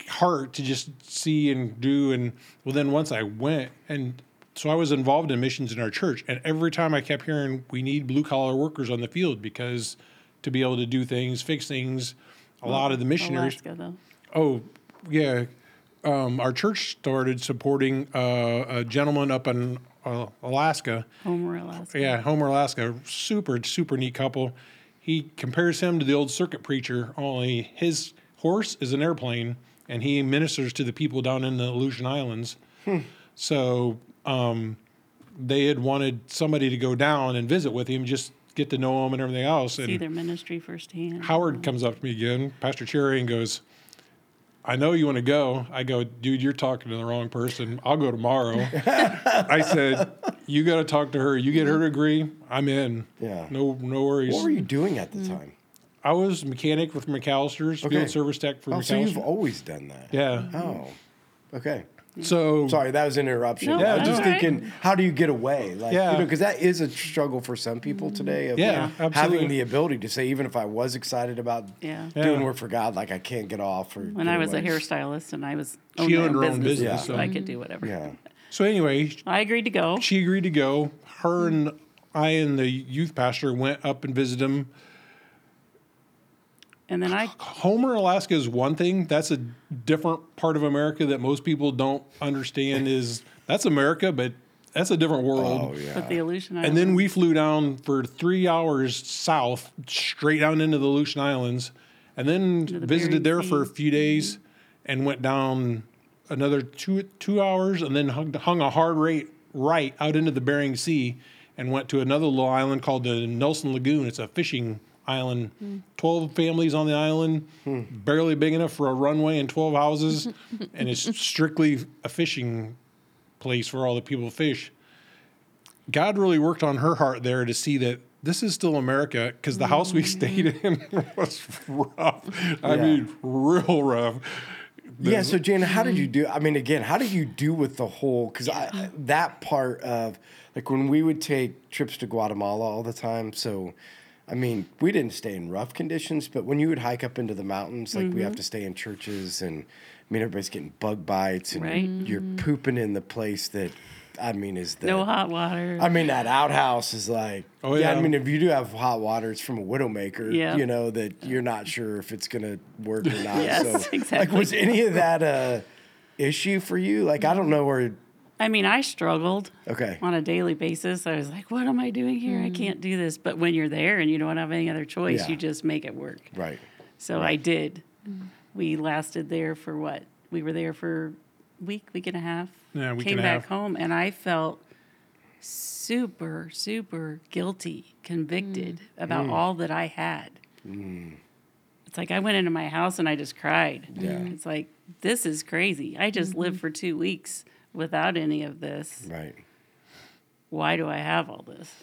heart to just see and do. And well, then once I went and. So I was involved in missions in our church, and every time I kept hearing we need blue collar workers on the field because to be able to do things, fix things. A lot of the missionaries, Alaska, though. oh yeah, um, our church started supporting uh, a gentleman up in uh, Alaska. Homer, Alaska. Yeah, Homer, Alaska. Super, super neat couple. He compares him to the old circuit preacher, only his horse is an airplane and he ministers to the people down in the Aleutian Islands. So um, they had wanted somebody to go down and visit with him, just get to know him and everything else. See their ministry firsthand. Howard comes up to me again, Pastor Cherry, and goes, I know you want to go. I go, dude, you're talking to the wrong person. I'll go tomorrow. I said, you got to talk to her. You get her mm-hmm. to agree. I'm in. Yeah. No, no worries. What were you doing at the mm. time? I was a mechanic with McAllister's, Okay. field service tech for Oh, so you've always done that. yeah. Oh, okay. So Sorry, that was an interruption. No, I was just all right. thinking, how do you get away? Like, Yeah. you know, because that is a struggle for some people today. Of Yeah, like, absolutely. having the ability to say, even if I was excited about Yeah. doing Yeah. work for God, like I can't get off. Or When I was a hairstylist and I was She owned my owned her own business, Yeah. so I could do whatever. Yeah. So anyway, I agreed to go. she agreed to go. Her and I and the youth pastor went up and visited him. And then I Homer, Alaska is one thing. That's a different part of America that most people don't understand. Is that's America, but that's a different world. Oh, yeah. put the Aleutian Islands. And then we flew down for three hours south, straight down into the Aleutian Islands, and then the visited Bering there for a few days, and went down another two two hours, and then hung, hung a hard rate right out into the Bering Sea, and went to another little island called the Nelson Lagoon. It's a fishing island. Hmm. Twelve families on the island, hmm. barely big enough for a runway and twelve houses, and it's strictly a fishing place for all the people to fish. God really worked on her heart there to see that this is still America because the house we stayed mm. in was rough. I Yeah. mean, real rough. Yeah. So, Jana, how did you mm-hmm. do? I mean, again, how did you do with the whole? Because I that part of like when we would take trips to Guatemala all the time. So, I mean, we didn't stay in rough conditions, but when you would hike up into the mountains, like we have mm-hmm. to stay in churches, and I mean, everybody's getting bug bites, and Right. you're mm-hmm. pooping in the place that I mean is the no hot water. I mean, that outhouse is like, Oh, yeah. I mean, if you do have hot water, it's from a Widowmaker, Yeah. you know, that you're not sure if it's going to work or not. Yes, so, Like, was any of that a issue for you? Like, I don't know where, I mean, I struggled okay. on a daily basis. I was like, what am I doing here? I hmm. can't do this. But when you're there and you don't have any other choice, Yeah. you just make it work. Right. So I did. Hmm. We lasted there for what? We were there for a week, week and a half. Yeah, week Came and back half. home and I felt super, super guilty, convicted mm. about mm. all that I had. Mm. It's like I went into my house and I just cried. Yeah. It's like, this is crazy. I just mm-hmm. lived for two weeks without any of this. Right. Why do I have all this?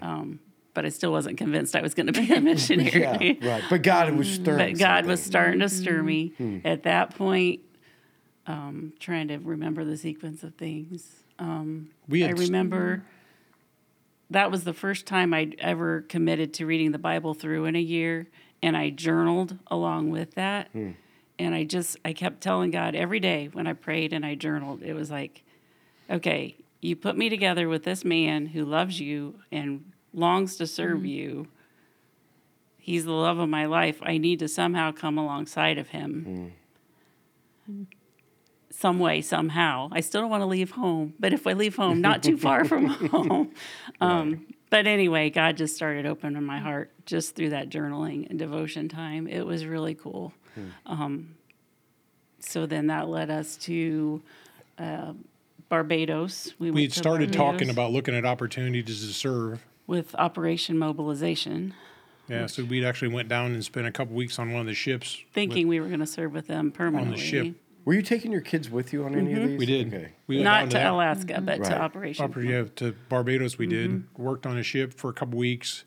Um, but I still wasn't convinced I was going to be a missionary. Yeah. Right. But God was stirring. But God was starting to stir mm-hmm. me Hmm. at that point. Um, trying to remember the sequence of things. Um, We I had remember that was the first time I'd ever committed to reading the Bible through in a year, and I journaled along with that. Hmm. And I just I kept telling God every day when I prayed and I journaled, it was like, okay, you put me together with this man who loves you and longs to serve you. He's the love of my life. I need to somehow come alongside of him. Some way, somehow. I still don't want to leave home, but if I leave home, not too far from home. Um, but anyway, God just started opening my heart just through that journaling and devotion time. It was really cool. Um, so then that led us to uh, Barbados. We, We had started Barbados talking about looking at opportunities to serve. with Operation Mobilization, Yeah, so we actually went down and spent a couple weeks on one of the ships. with- thinking we were going to serve with them permanently. On the ship. Were you taking your kids with you on any of these? we did. Okay. We went down Not to that- Alaska, but Right. to Operation. Proper, yeah, to Barbados we did. Mm-hmm. Worked on a ship for a couple weeks.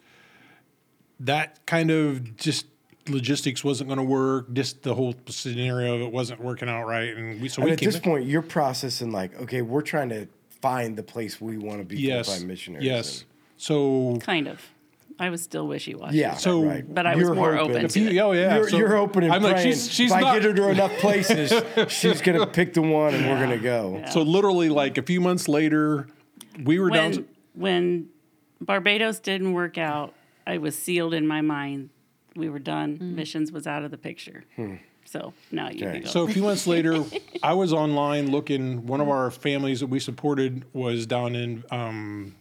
That kind of just logistics wasn't going to work. Just the whole scenario of it wasn't working out right, and we so And we at came this back- point, you're processing like, okay, we're trying to find the place we want to be yes, full-time missionaries. yes. in. So Kind of. I was still wishy washy. Yeah. So- right. But I was You're more hoping- open If to you- it. oh yeah, You're, so you're hoping and I'm praying. like she's she's if I get her to enough places, she's gonna pick the one, and we're gonna go. So literally, like a few months later, we were down. When, when Barbados didn't work out, I was sealed in my mind we were done. Missions was out of the picture. So now you Okay. can go. So a few months later, I was online looking. One of our families that we supported was down in um, Venice-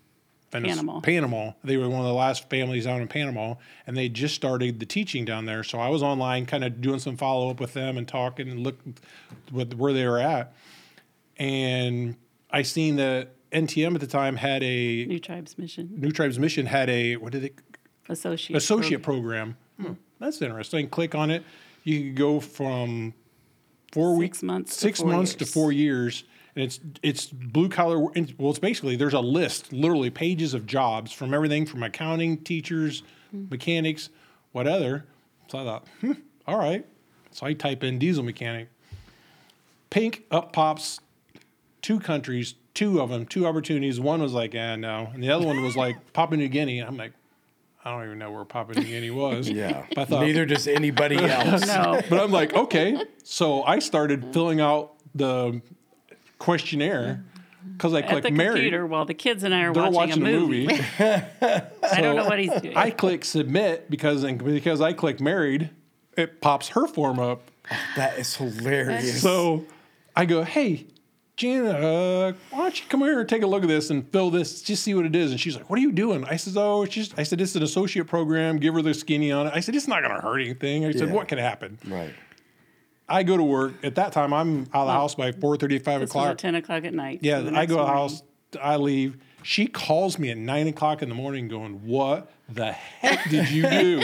Panama. Panama. They were one of the last families down in Panama, and they just started the teaching down there. So I was online, kind of doing some follow up with them and talking and look with where they were at. And I seen that NTM at the time had a New Tribes Mission New Tribes Mission had a what did it Associate. associate program. program. Hmm, that's interesting. Click on it. You could go from four weeks, Six months to six four months to four years, and it's it's blue collar. Well, it's basically there's a list, literally pages of jobs from everything from accounting, teachers, Hmm. mechanics, what other. So I thought, hmm, all right. So I type in diesel mechanic. Pink up pops two countries, two of them, two opportunities. One was like, ah, no. And the other one was like Papua New Guinea. I'm like, I don't even know where Papua New Guinea was. Yeah. But I thought, Neither does anybody else. No. but I'm like, okay. So I started filling out the questionnaire because I At clicked the married. computer while the kids and I are They're watching, watching a movie. I don't know what he's doing. I click submit because and because I click married, it pops her form up. That is hilarious. So I go, hey, Jana, uh, why don't you come here and take a look at this and fill this, just see what it is. And she's like, what are you doing? I said, oh, it's just, I said, it's an associate program. Give her the skinny on it. I said, it's not going to hurt anything. I said, Yeah. what can happen? right. I go to work. At that time, I'm out of the house by 4.35 this was o'clock. at 10 o'clock at night. Yeah, I next go to the house. I leave. She calls me at nine o'clock in the morning, going, "What the heck did you do?"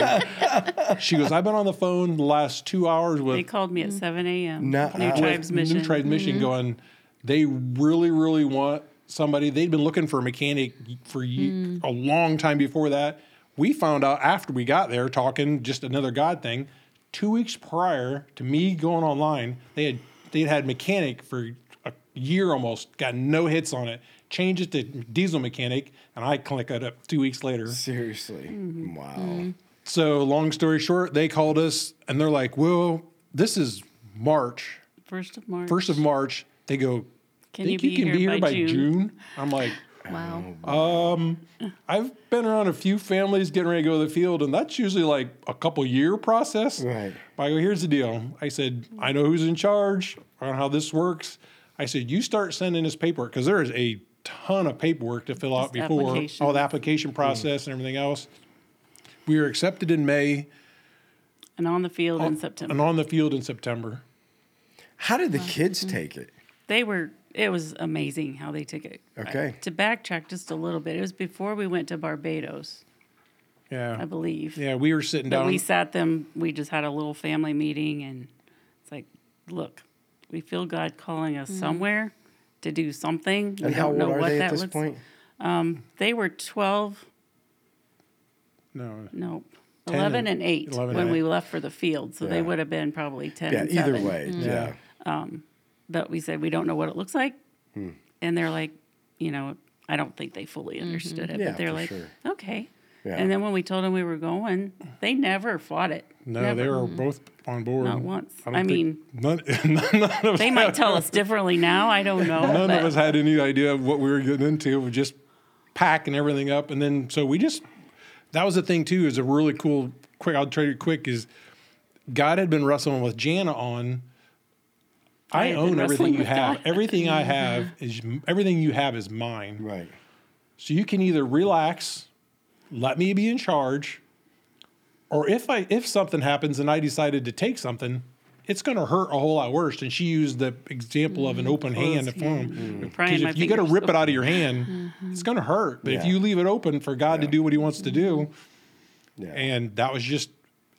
she goes, "I've been on the phone the last two hours with They called me at mm-hmm. 7 a.m. Nuh-uh. New With Tribes Mission. New Tribes Mission going, they really, really want somebody. They'd been looking for a mechanic for ye- mm. a long time before that. We found out after we got there, talking just another God thing. Two weeks prior to me going online, they had they'd had mechanic for a year almost, got no hits on it. Changed it to diesel mechanic, and I click it up two weeks later. Seriously. Mm-hmm. Wow. So long story short, they called us and they're like, "Well, this is March." First of March. first of March, they go, Can think you you, can here be here by by June? June?" I'm like, Wow. Um, I've been around a few families getting ready to go to the field, and that's usually like a couple year process. Right. But I go, here's the deal. I said, I know who's in charge, I know how this works. I said, you start sending this paperwork because there is a ton of paperwork to fill out Just before all the application mm-hmm. process and everything else. We were accepted in May and on the field in September. and on the field in September. How did the kids mm-hmm. take it? They were, it was amazing how they took it. Uh, okay. To backtrack just a little bit, it was before we went to Barbados, Yeah. I believe. Yeah, we were sitting But down. we sat them, we just had a little family meeting, and it's like, look, we feel God calling us mm-hmm. somewhere to do something. We And how don't old know are what they that at this looks- point? Um, they were 12, no, nope, 11 and- and 8 11 when and we eight. left for the field. So Yeah. they would have been probably 10 Yeah, and either 7. way. Mm-hmm. Yeah. Um, But we said, we don't know what it looks like. Hmm. And they're like, you know, I don't think they fully understood it, Yeah, but they're like, sure. okay. Yeah. And then when we told them we were going, they never fought it. no, Never. they were both on board. Not once. don't I mean, none, none of They might tell us differently now. I don't know. none but of us had any idea of what we were getting into. We just packing everything up, and then so we just that was the thing too. Is a really cool. Quick, I'll try to quick. Is God had been wrestling with Jana on. I I, own everything you have. God. Everything I have is everything you have is mine. Right. So you can either relax, let me be in charge, or if I if something happens and I decided to take something, it's going to hurt a whole lot worse. And she used the example of an open hand. Closed If, hand. Prying because if you got to fingers rip it out of your hand, it's going to hurt. But if you leave it open for God to do what He wants to do, Yeah. and that was just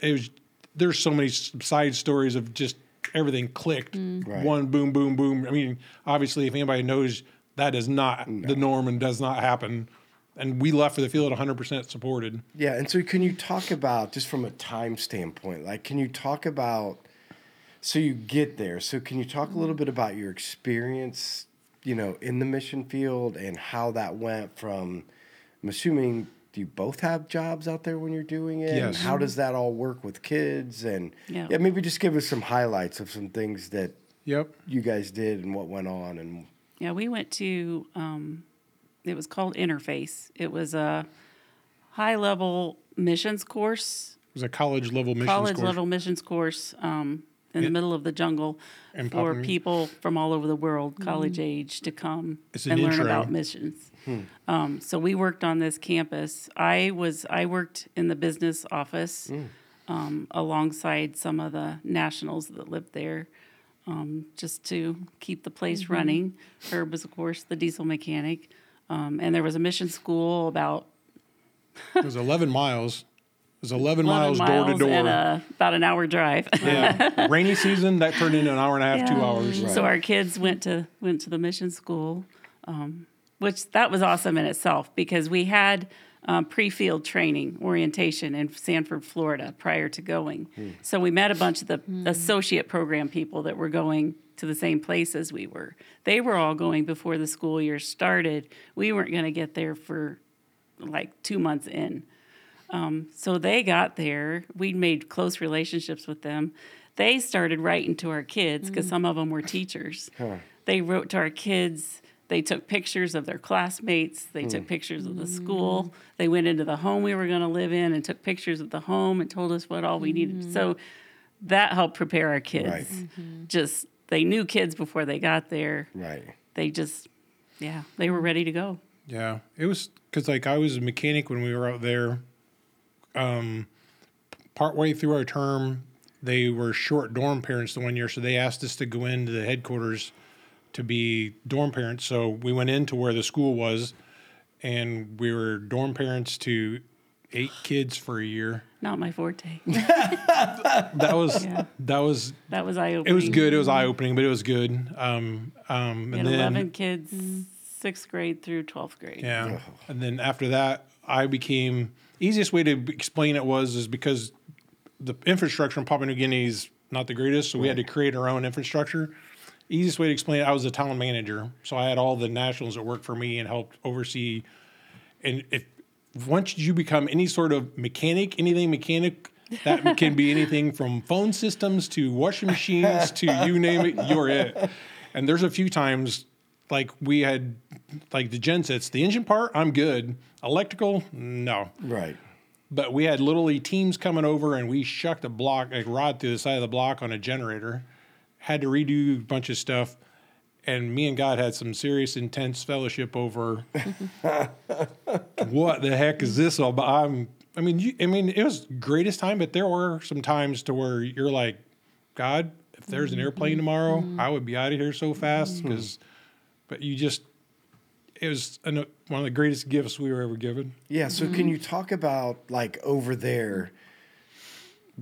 it was. There's so many side stories of just everything clicked. Mm. Right. One boom, boom, boom. I mean, obviously, if anybody knows that is not the norm and does not happen, and we left for the field 100% supported. Yeah, and so can you talk about just from a time standpoint? Like, can you talk about so you get there? So can you talk a little bit about your experience, you know, in the mission field and how that went from? I'm assuming do you both have jobs out there when you're doing it? Yes. how does that all work with kids? And Yeah. yeah, maybe just give us some highlights of some things that Yep. you guys did and what went on and Yeah, we went to, um, it was called Interface. It was a high level missions course It was a college level mission college course. level missions course um, in the middle of the jungle And for Papua people from all over the world, college age, to come It's an and learn about missions. Um, so we worked on this campus. I was I worked in the business office um, alongside some of the nationals that lived there, um, just to keep the place running. Herb was, of course, the diesel mechanic, um, and there was a mission school about It was 11 miles. It was 11, 11 miles, door to door. and a, about an hour drive. yeah. Rainy season, that turned into an hour and a half, two Yeah. hours. So our kids went to went to the mission school, um, which that was awesome in itself because we had um, pre-field training orientation in Sanford, Florida, prior to going. So we met a bunch of the associate program people that were going to the same place as we were. They were all going before the school year started. We weren't going to get there for like two months in. Um, so they got there. We made close relationships with them. They started writing to our kids because some of them were teachers. They wrote to our kids. They took pictures of their classmates. They took hmm. pictures of the mm. school. They went into the home we were going to live in and took pictures of the home and told us what all we needed. Mm-hmm. So that helped prepare our kids. Right. Mm-hmm. Just they knew kids before they got there. Right. They just, yeah, they were ready to go. Yeah, it was because like I was a mechanic when we were out there. Um, partway through our term, they were short dorm parents the one year, so they asked us to go into the headquarters to be dorm parents. So we went into where the school was, and we were dorm parents to eight kids for a year. Not my forte. That was Yeah. that was That was eye opening. it was good. It was eye opening, but it was good. Um, um, and had then 11 kids, sixth grade through 12th grade. Yeah. And then after that, I became easiest way to explain it was is because the infrastructure in Papua New Guinea is not the greatest, so we had to create our own infrastructure. Easiest way to explain it, I was a town manager, so I had all the nationals that worked for me and helped oversee. And if once you become any sort of mechanic, anything mechanic, that can be anything from phone systems to washing machines to you name it, you're it. And there's a few times like we had like the gensets, the engine part, I'm good. Electrical, no. Right. But we had literally teams coming over and we shucked a block, a rod through the side of the block on a generator. Had to redo a bunch of stuff. And me and God had some serious, intense fellowship over what the heck is this all about? I'm, I mean, you, I mean, it was greatest time, but there were some times to where you're like, God, if there's an airplane mm-hmm. tomorrow, mm-hmm. I would be out of here so fast mm-hmm. because, but you just, it was an, one of the greatest gifts we were ever given. Yeah. So can you talk about like over there?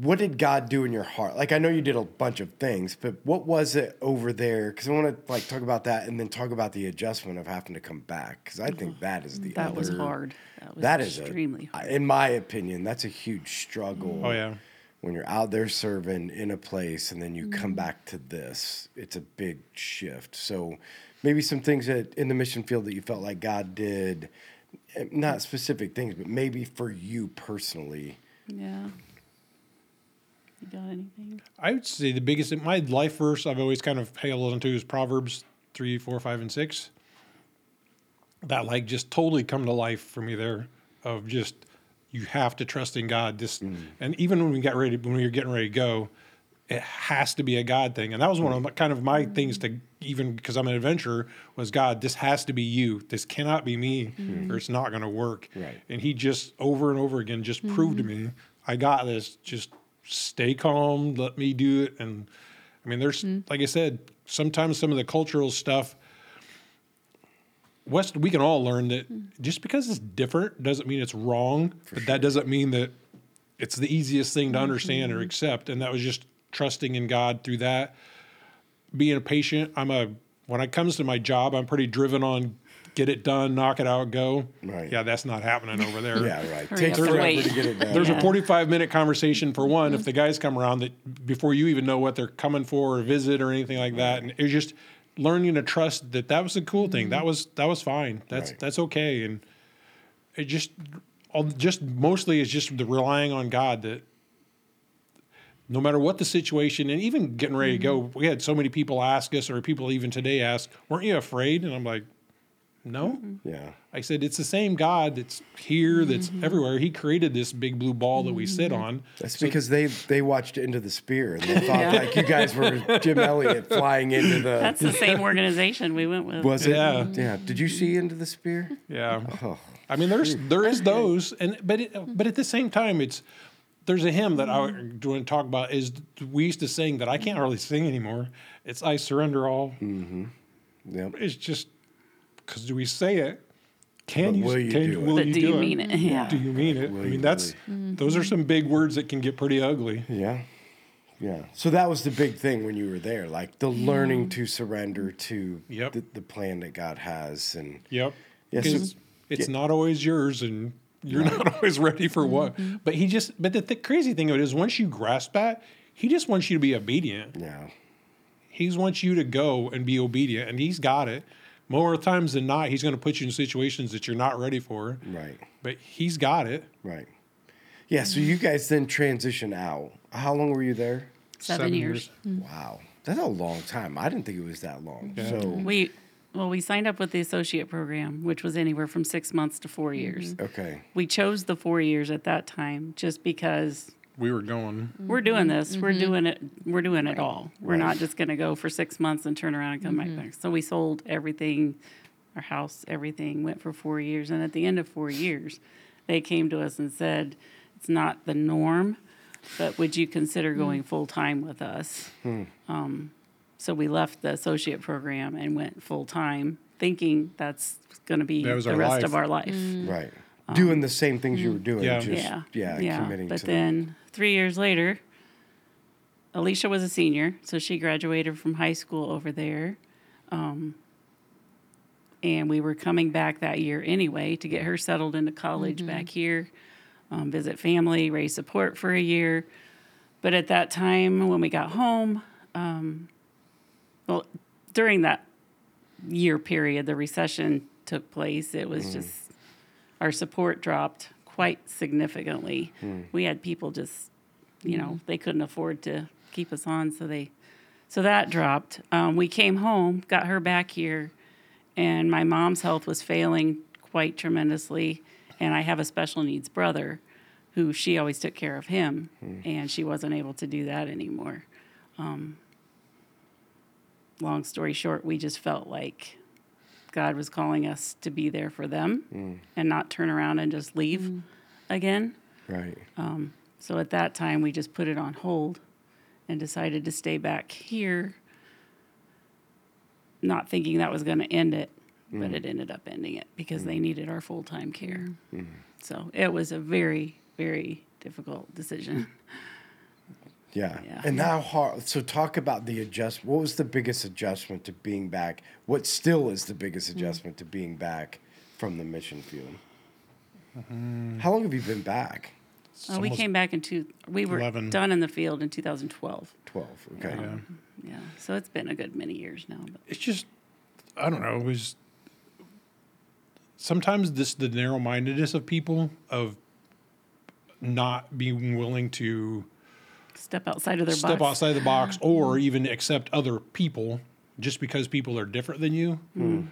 What did God do in your heart? Like I know you did a bunch of things, but what was it over there? Because I want to like talk about that and then talk about the adjustment of having to come back. Because I think that is the That was hard. That was That is extremely a, hard. in my opinion, that's a huge struggle. Oh, yeah. When you're out there serving in a place and then you come back to this, it's a big shift. So maybe some things that in the mission field that you felt like God did, eh, not specific things, but maybe for you personally. Yeah. You got anything? I would say the biggest, in my life verse I've always kind of held onto is Proverbs three, four, five, and six. That like just totally come to life for me there of just you have to trust in God. This mm. and even when we got ready, when we were getting ready to go, it has to be a God thing. And that was one of my, kind of my mm. things to even because I'm an adventurer was God. This has to be you. This cannot be me, mm. or it's not going to work. Right. And He just over and over again just proved to me, I got this. Just stay calm. Let me do it. And I mean, there's mm. like I said, sometimes some of the cultural stuff. West, we can all learn that mm. just because it's different doesn't mean it's wrong, but that doesn't mean that it's the easiest thing to mm-hmm. understand or accept. And that was just trusting in God through that. Being a patient, I'm a when it comes to my job, I'm pretty driven on get it done, knock it out, go. Right. Yeah, that's not happening over there. Yeah, right. Hurry Takes forever wait. to get it done. There's Yeah. a 45 minute conversation for one if mm-hmm. the guys come around that before you even know what they're coming for or visit or anything like that. And it's just learning to trust that that was a cool thing. Mm-hmm. That was that was fine. That's Right. that's okay. And it just all just mostly is just the relying on God that no matter what the situation and even getting ready to go, mm-hmm. we had so many people ask us or people even today ask, weren't you afraid? And I'm like, No. Mm-hmm. Yeah. I said, it's the same God that's here, that's mm-hmm. everywhere. He created this big blue ball that we sit mm-hmm. on. That's because they they watched End of the Spear and they thought like you guys were Jim Elliot flying into the. That's the same organization we went with. was it? Yeah. Yeah. Did you see End of the Spear? Yeah. Oh, I mean, there's there is those, and but it, but at the same time, it's there's a hymn that I want to talk about. Is we used to sing that I can't really sing anymore. It's I surrender all. yep. It's just because do we say it? Can But you? will you can, do it? will But you do you it? mean it? Yeah. Do you mean it? I mean, you that's mm-hmm. those are some big words that can get pretty ugly. Yeah. Yeah. So that was the big thing when you were there, like the mm-hmm. learning to surrender to Yep. the, the plan that God has. And Yep. Yeah, so- Because it's not always yours, and you're not always ready for mm-hmm. what. But he just. But the th- crazy thing of it is, once you grasp that, he just wants you to be obedient. yeah. He wants you to go and be obedient, and he's got it. More times than not, he's going to put you in situations that you're not ready for. Right. But he's got it. Right. Yeah. So you guys then transition out. How long were you there? Seven, years. Mm. Wow. That's a long time. I didn't think it was that long. So We well, we signed up with the associate program, which was anywhere from six months to four years. Mm-hmm. okay. We chose the four years at that time just because We were going. we're doing mm-hmm. this. We're mm-hmm. doing it. We're doing it all. We're not just going to go for six months and turn around and come back mm-hmm. back. So we sold everything, our house, everything went for four years. And at the end of four years, they came to us and said, "It's not the norm, but would you consider going full time with us?" Hmm. Um, so we left the associate program and went full time, thinking that's going to be That the rest life. of our life. Mm. Right. Doing the same things you were doing. Yeah. Just, Yeah. yeah. Committing But to then three years later, Alicia was a senior, so she graduated from high school over there. Um, and we were coming back that year anyway to get her settled into college back here, um, visit family, raise support for a year. But at that time, when we got home, um, well, during that year period, the recession took place. It was just our support dropped quite significantly. We had people just, you know, they couldn't afford to keep us on, so they, so that dropped. Um, we came home, got her back here, and my mom's health was failing quite tremendously. And I have a special needs brother, who she always took care of him, and she wasn't able to do that anymore. Um, long story short, we just felt like God was calling us to be there for them mm. and not turn around and just leave mm. again. Right. Um, so at that time, we just put it on hold and decided to stay back here, not thinking that was going to end it, but mm. it ended up ending it because they needed our full time care. So it was a very, very difficult decision. Yeah. Yeah. And now hard. So talk about the adjust. What was the biggest adjustment to being back? What still is the biggest adjustment to being back from the mission field? How long have you been back? Uh, we came back in two, we were 11. done in the field in 2012. Twelve. Okay. Yeah. Yeah. So it's been a good many years now. But It's just, I don't know. It was sometimes this the narrow mindedness of people of not being willing to step outside of their box. step box. outside the box or even accept other people just because people are different than you. Hmm.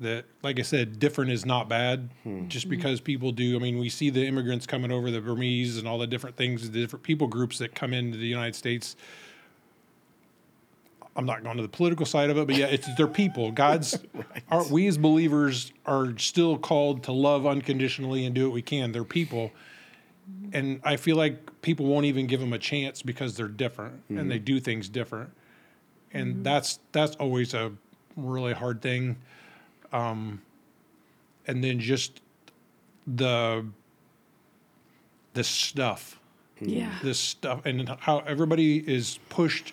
That, like I said, different is not bad. Hmm. Just hmm. because people do, I mean, we see the immigrants coming over, the Burmese and all the different things, the different people groups that come into the United States. I'm not going to the political side of it, but yeah, it's they're people. God's, our, we as believers are still called to love unconditionally and do what we can. They're people and I feel like people won't even give them a chance because they're different and they do things different, and that's that's always a really hard thing. Um, and then just the the stuff, Yeah. this stuff, and how everybody is pushed.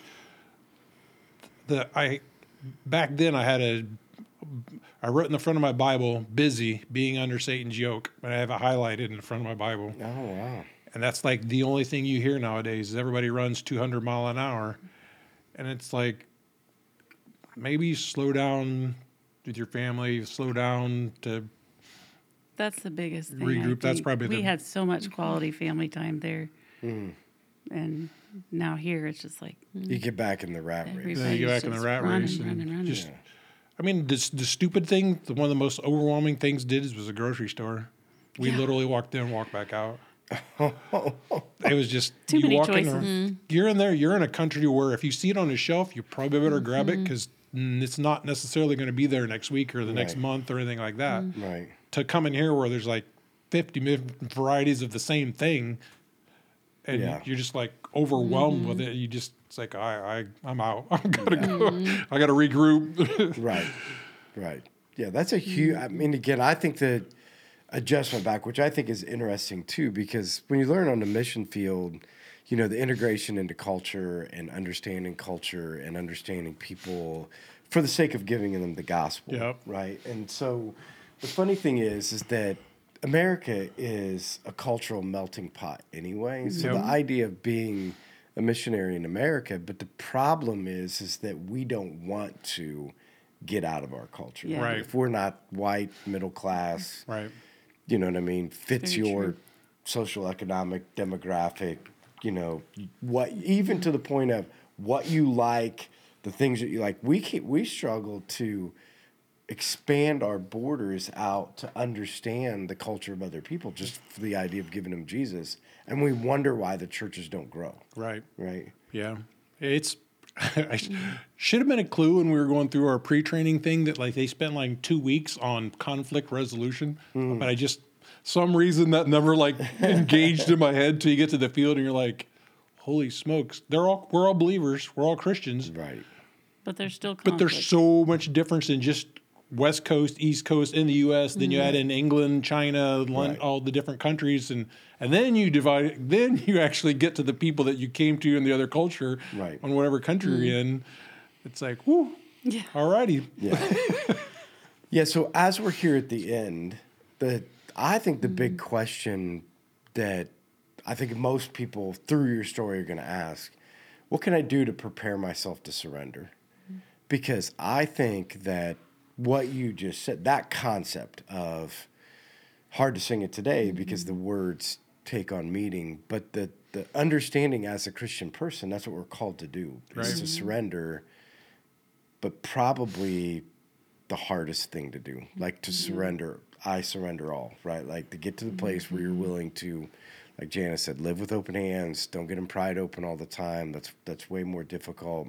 The I back then I had a I wrote in the front of my Bible, busy being under Satan's yoke, and I have it highlighted in the front of my Bible. Oh wow. And that's like the only thing you hear nowadays is everybody runs 200 mile an hour. And it's like, maybe slow down with your family, slow down to, That's the biggest thing. Regroup, that's think. probably we the- had so much quality family time there, hmm. and now here it's just like You get back in the rat mm, race. you get back in the rat running, race. And running, running. just, I mean, the, the stupid thing, the one of the most overwhelming things did is was a grocery store. We literally walked in, walked back out. it was just Too you many walk in choices. there- You're in there. You're in a country where if you see it on a shelf, you probably better mm-hmm. grab it because it's not necessarily going to be there next week or the next month or anything like that. Mm-hmm. Right. To come in here where there's like 50 mi- varieties of the same thing, and Yeah. you're just like overwhelmed with it. You just it's like I I I'm out. I gotta go. I gotta regroup. Right. Right. Yeah, that's a huge. I mean, again, I think the adjustment back, which I think is interesting too, because when you learn on the mission field, you know, the integration into culture and understanding culture and understanding people for the sake of giving them the gospel. Yep. Right. And so the funny thing is, is that America is a cultural melting pot anyway. So Yep. the idea of being a missionary in America, but the problem is, is that we don't want to get out of our culture. Yeah. Right. If we're not white, middle class, right. you know what I mean, fits Very your true. social economic demographic, you know, what even to the point of what you like, the things that you like. We can, we struggle to expand our borders out to understand the culture of other people just for the idea of giving them Jesus. And we wonder why the churches don't grow, Right. right? Yeah, it's. I should have been a clue when we were going through our pre-training thing that like they spent like two weeks on conflict resolution, hmm. but I just some reason that never like engaged in my head till you get to the field and you're like, holy smokes, they're all we're all believers, we're all Christians, Right. But there's still but there's so much difference in just West Coast, East Coast in the U.S. Then you mm-hmm. add in England, China, Right. all the different countries, and and then you divide. Then you actually get to the people that you came to in the other culture, Right. On whatever country you're mm-hmm. in, it's like, whoo, Yeah. alrighty, Yeah. yeah. So as we're here at the end, the I think the big mm-hmm. question that I think most people through your story are going to ask, what can I do to prepare myself to surrender? Because I think that what you just said, that concept of hard to sing it today mm-hmm. because the words take on meaning, but the the understanding as a Christian person, that's what we're called to do, is to mm-hmm. surrender but probably the hardest thing to do like to mm-hmm. surrender. I surrender all right? Like to get to the place where you're willing to like Jana said live with open hands don't get them pried open all the time. That's that's way more difficult.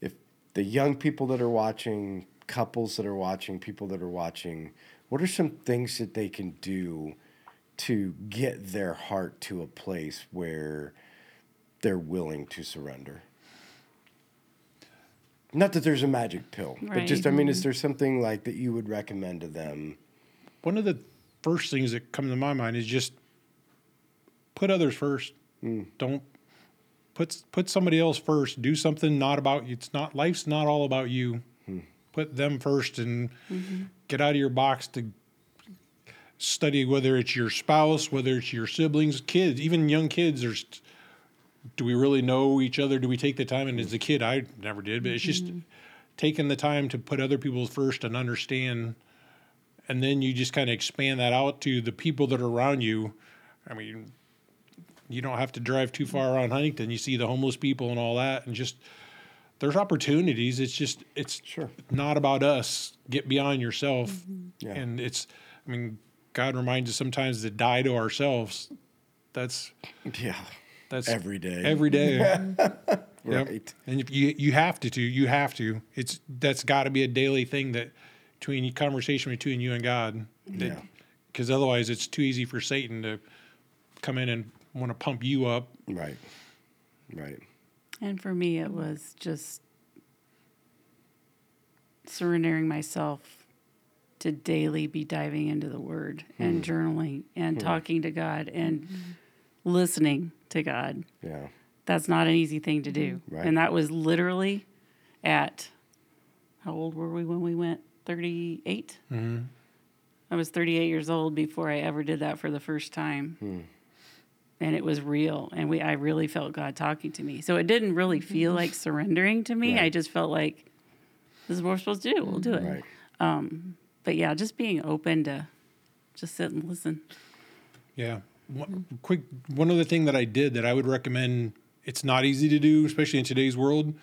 If the young people that are watching couples that are watching people that are watching what are some things that they can do to get their heart to a place where they're willing to surrender not that there's a magic pill, but just I mean, is mm-hmm. there something like that you would recommend to them? one of the first things that come to my mind is just put others first. Hmm. Don't put put somebody else first. Do something not about you. It's not life's not all about you. Put them first and mm-hmm. get out of your box to study whether it's your spouse, whether it's your siblings, kids, even young kids. There's do we really know each other? Do we take the time? And as a kid, I never did, but it's just mm-hmm. taking the time to put other people first and understand and then you just kind of expand that out to the people that are around you. I mean, you don't have to drive too mm-hmm. far around Huntington. You see the homeless people and all that, and just there's opportunities. It's just it's Sure. not about us. Get beyond yourself, mm-hmm. Yeah. and it's. I mean, God reminds us sometimes to die to ourselves. That's Yeah, that's every day. Every day. Yep. right. And if you you have to, to you have to. It's that's got to be a daily thing that between conversation between you and God. Yeah. Because otherwise, it's too easy for Satan to come in and want to pump you up. Right. Right. And for me, it was just surrendering myself to daily be diving into the Word and hmm. journaling and hmm. talking to God and mm-hmm. listening to God. Yeah. That's not an easy thing to do. Mm-hmm. Right. And that was literally at how old were we when we went? 38? Mm-hmm. I was 38 years old before I ever did that for the first time. Hmm. And it was real. And we I really felt God talking to me. So it didn't really mm-hmm. feel like surrendering to me. Right. I just felt like this is what we're supposed to do. We'll do it. Right. Um, but yeah, just being open to just sit and listen. Yeah. One, mm-hmm. quick, one other thing that I did that I would recommend. It's not easy to do, especially in today's world.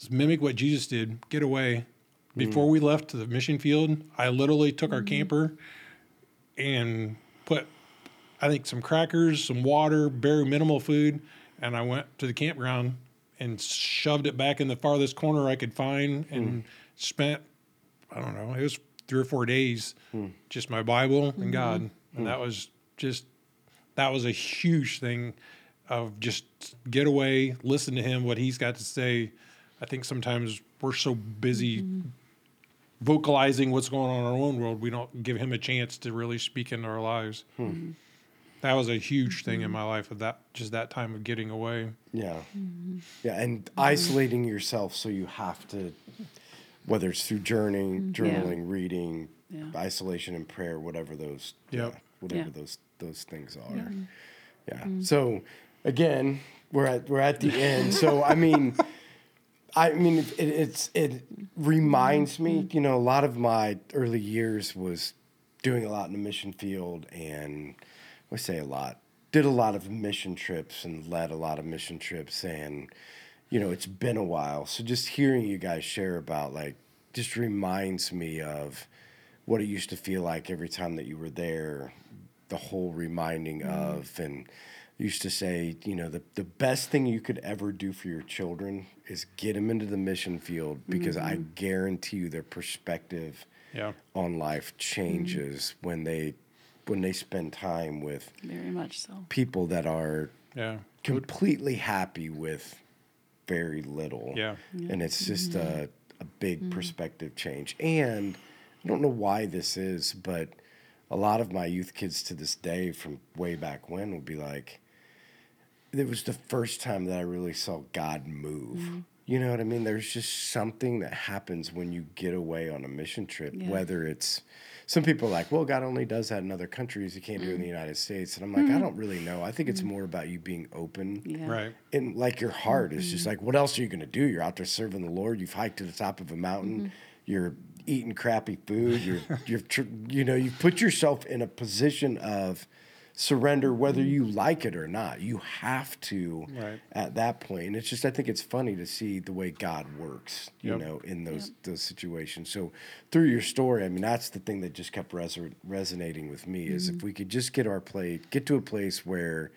Is mimic what Jesus did. Get away. Mm. Before we left to the mission field, I literally took our mm-hmm. camper and put, I think, some crackers, some water, very minimal food, and I went to the campground and shoved it back in the farthest corner I could find and hmm. spent, I don't know, it was three or four days, hmm. just my Bible and mm-hmm. God. And hmm. that was just, that was a huge thing of just get away, listen to him, what he's got to say. I think sometimes we're so busy mm-hmm. vocalizing what's going on in our own world, we don't give him a chance to really speak into our lives. Mm-hmm. That was a huge thing in mm-hmm. my life of that just that time of getting away. Yeah. Mm-hmm. Yeah. And isolating yourself so you have to, whether it's through journeying, mm-hmm. journaling, reading, Yeah. isolation and prayer, whatever those, Yep. yeah, whatever Yeah. those those things are. Yeah. So again, we're at we're at the end. So I mean, I mean it, it's it reminds me, you know, a lot of my early years was doing a lot in the mission field and I say a lot. Did a lot of mission trips and led a lot of mission trips and you know, it's been a while. So just hearing you guys share about like just reminds me of what it used to feel like every time that you were there, the whole reminding mm-hmm. of and used to say, you know, the, the best thing you could ever do for your children is get them into the mission field because I mm-hmm. guarantee you their perspective Yeah. on life mm-hmm. changes when they when they spend time with Very much so. people that are Yeah. completely happy with very little. Yeah. And it's just a, mm-hmm. a big mm-hmm. perspective change. And I don't know why this is, but a lot of my youth kids to this day from way back when would be like, it was the first time that I really saw God move. Mm-hmm. You know what I mean? There's just something that happens when you get away on a mission trip, Yeah. whether it's some people are like, well, God only does that in other countries. He can't do it in the mm. United States. And I'm like, I mm-hmm. don't really know. I think it's mm-hmm. more about you being open Yeah. Right. and like your heart is just mm-hmm. like, what else are you going to do? You're out there serving the Lord. You've hiked to the top of a mountain. You're eating crappy food. You're, you're, you know, you put yourself in a position of surrender, whether you like it or not. You have to Right. at that point. And it's just, I think it's funny to see the way God works, you Yep. know, in those those situations. So through your story, I mean, that's the thing that just kept reso- resonating with me is if mm-hmm. we could just get our plate, get to a place where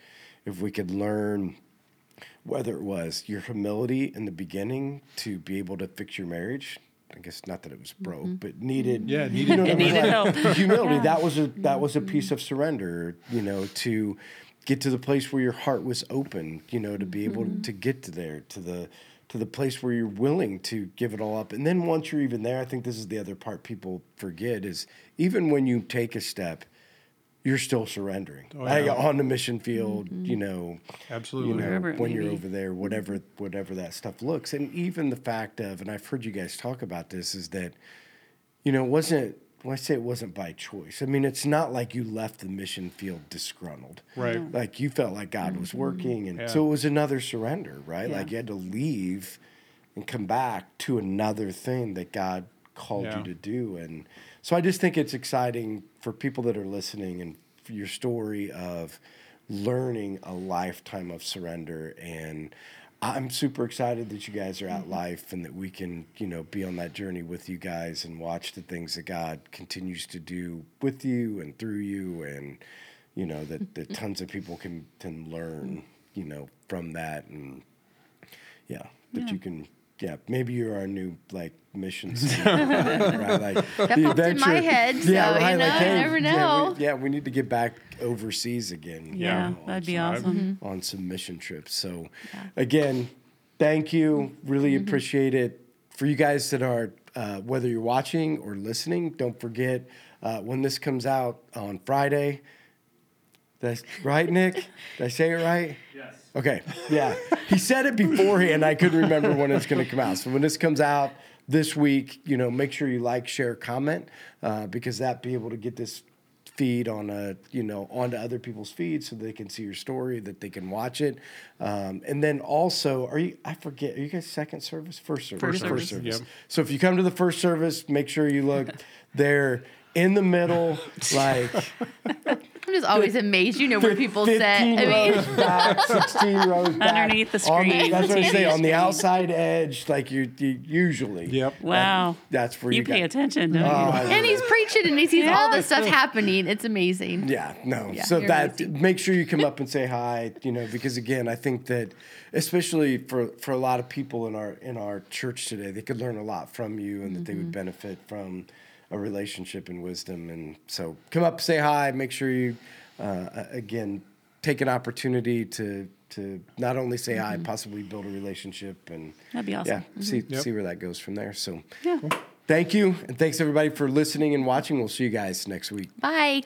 if we could learn whether it was your humility in the beginning to be able to fix your marriage. I guess not that it was broke, mm-hmm. but needed. Yeah, you needed know It needed Like, help. Humility. That was a that was a mm-hmm. piece of surrender. You know, to get to the place where your heart was open. You know, to be able mm-hmm. to get to there to the to the place where you're willing to give it all up. And then once you're even there, I think this is the other part people forget is even when you take a step, you're still surrendering. Oh, Like, on the mission field, you know, Absolutely. you know, when you're be. over there, whatever whatever that stuff looks, and even the fact of, and I've heard you guys talk about this, is that, you know, it wasn't. When I say it wasn't by choice, I mean it's not like you left the mission field disgruntled. Right. Like you felt like God was working, and Yeah. so it was another surrender, right? Yeah. Like you had to leave and come back to another thing that God called Yeah. you to do, and so I just think it's exciting for people that are listening and for your story of learning a lifetime of surrender. And I'm super excited that you guys are at mm-hmm. life and that we can, you know, be on that journey with you guys and watch the things that God continues to do with you and through you and you know that, mm-hmm. that tons of people can can learn, mm-hmm. you know, from that. And yeah, that Yeah. you can yeah, maybe you're our new like mission right? Like That popped in my head, so, you know, you never Yeah know. we, yeah, we need to get back overseas again. you Yeah, know, that'd be some- awesome. on some mission trips. So, again, thank you. Really appreciate it. For you guys that are, uh, whether you're watching or listening, don't forget uh, when this comes out on Friday. That's right, Nick. Did I say it right? Yes. Okay. Yeah. He said it beforehand. I couldn't remember when it's going to come out. So when this comes out this week, you know, make sure you like, share, comment, uh, because that be able to get this feed on a you know onto other people's feeds so they can see your story that they can watch it um, and then also are you i forget are you guys second service first service First first service. service Yep. so if you come to the first service make sure you look there in the middle like I'm just always amazed. You know where people sit. I 15 mean, rows back, 16 rows back. Underneath the On screen, that's what I TV say, on the screen. outside edge, like you, you usually. Yep. Wow. That's where you, You pay got- attention, don't Oh, you? I and he's preaching and he sees all this stuff happening. It's amazing. Yeah, no. Yeah, so you're that amazing. make sure you come up and say hi, you know, because again, I think that especially for for a lot of people in our in our church today, they could learn a lot from you and that they Mm-hmm. would benefit from a relationship and wisdom. And so come up, say hi, make sure you uh, again take an opportunity to to not only say Mm-hmm. hi, possibly build a relationship and That'd be awesome. yeah, see Yep. see where that goes from there. So Yeah. thank you and thanks everybody for listening and watching. We'll see you guys next week. Bye.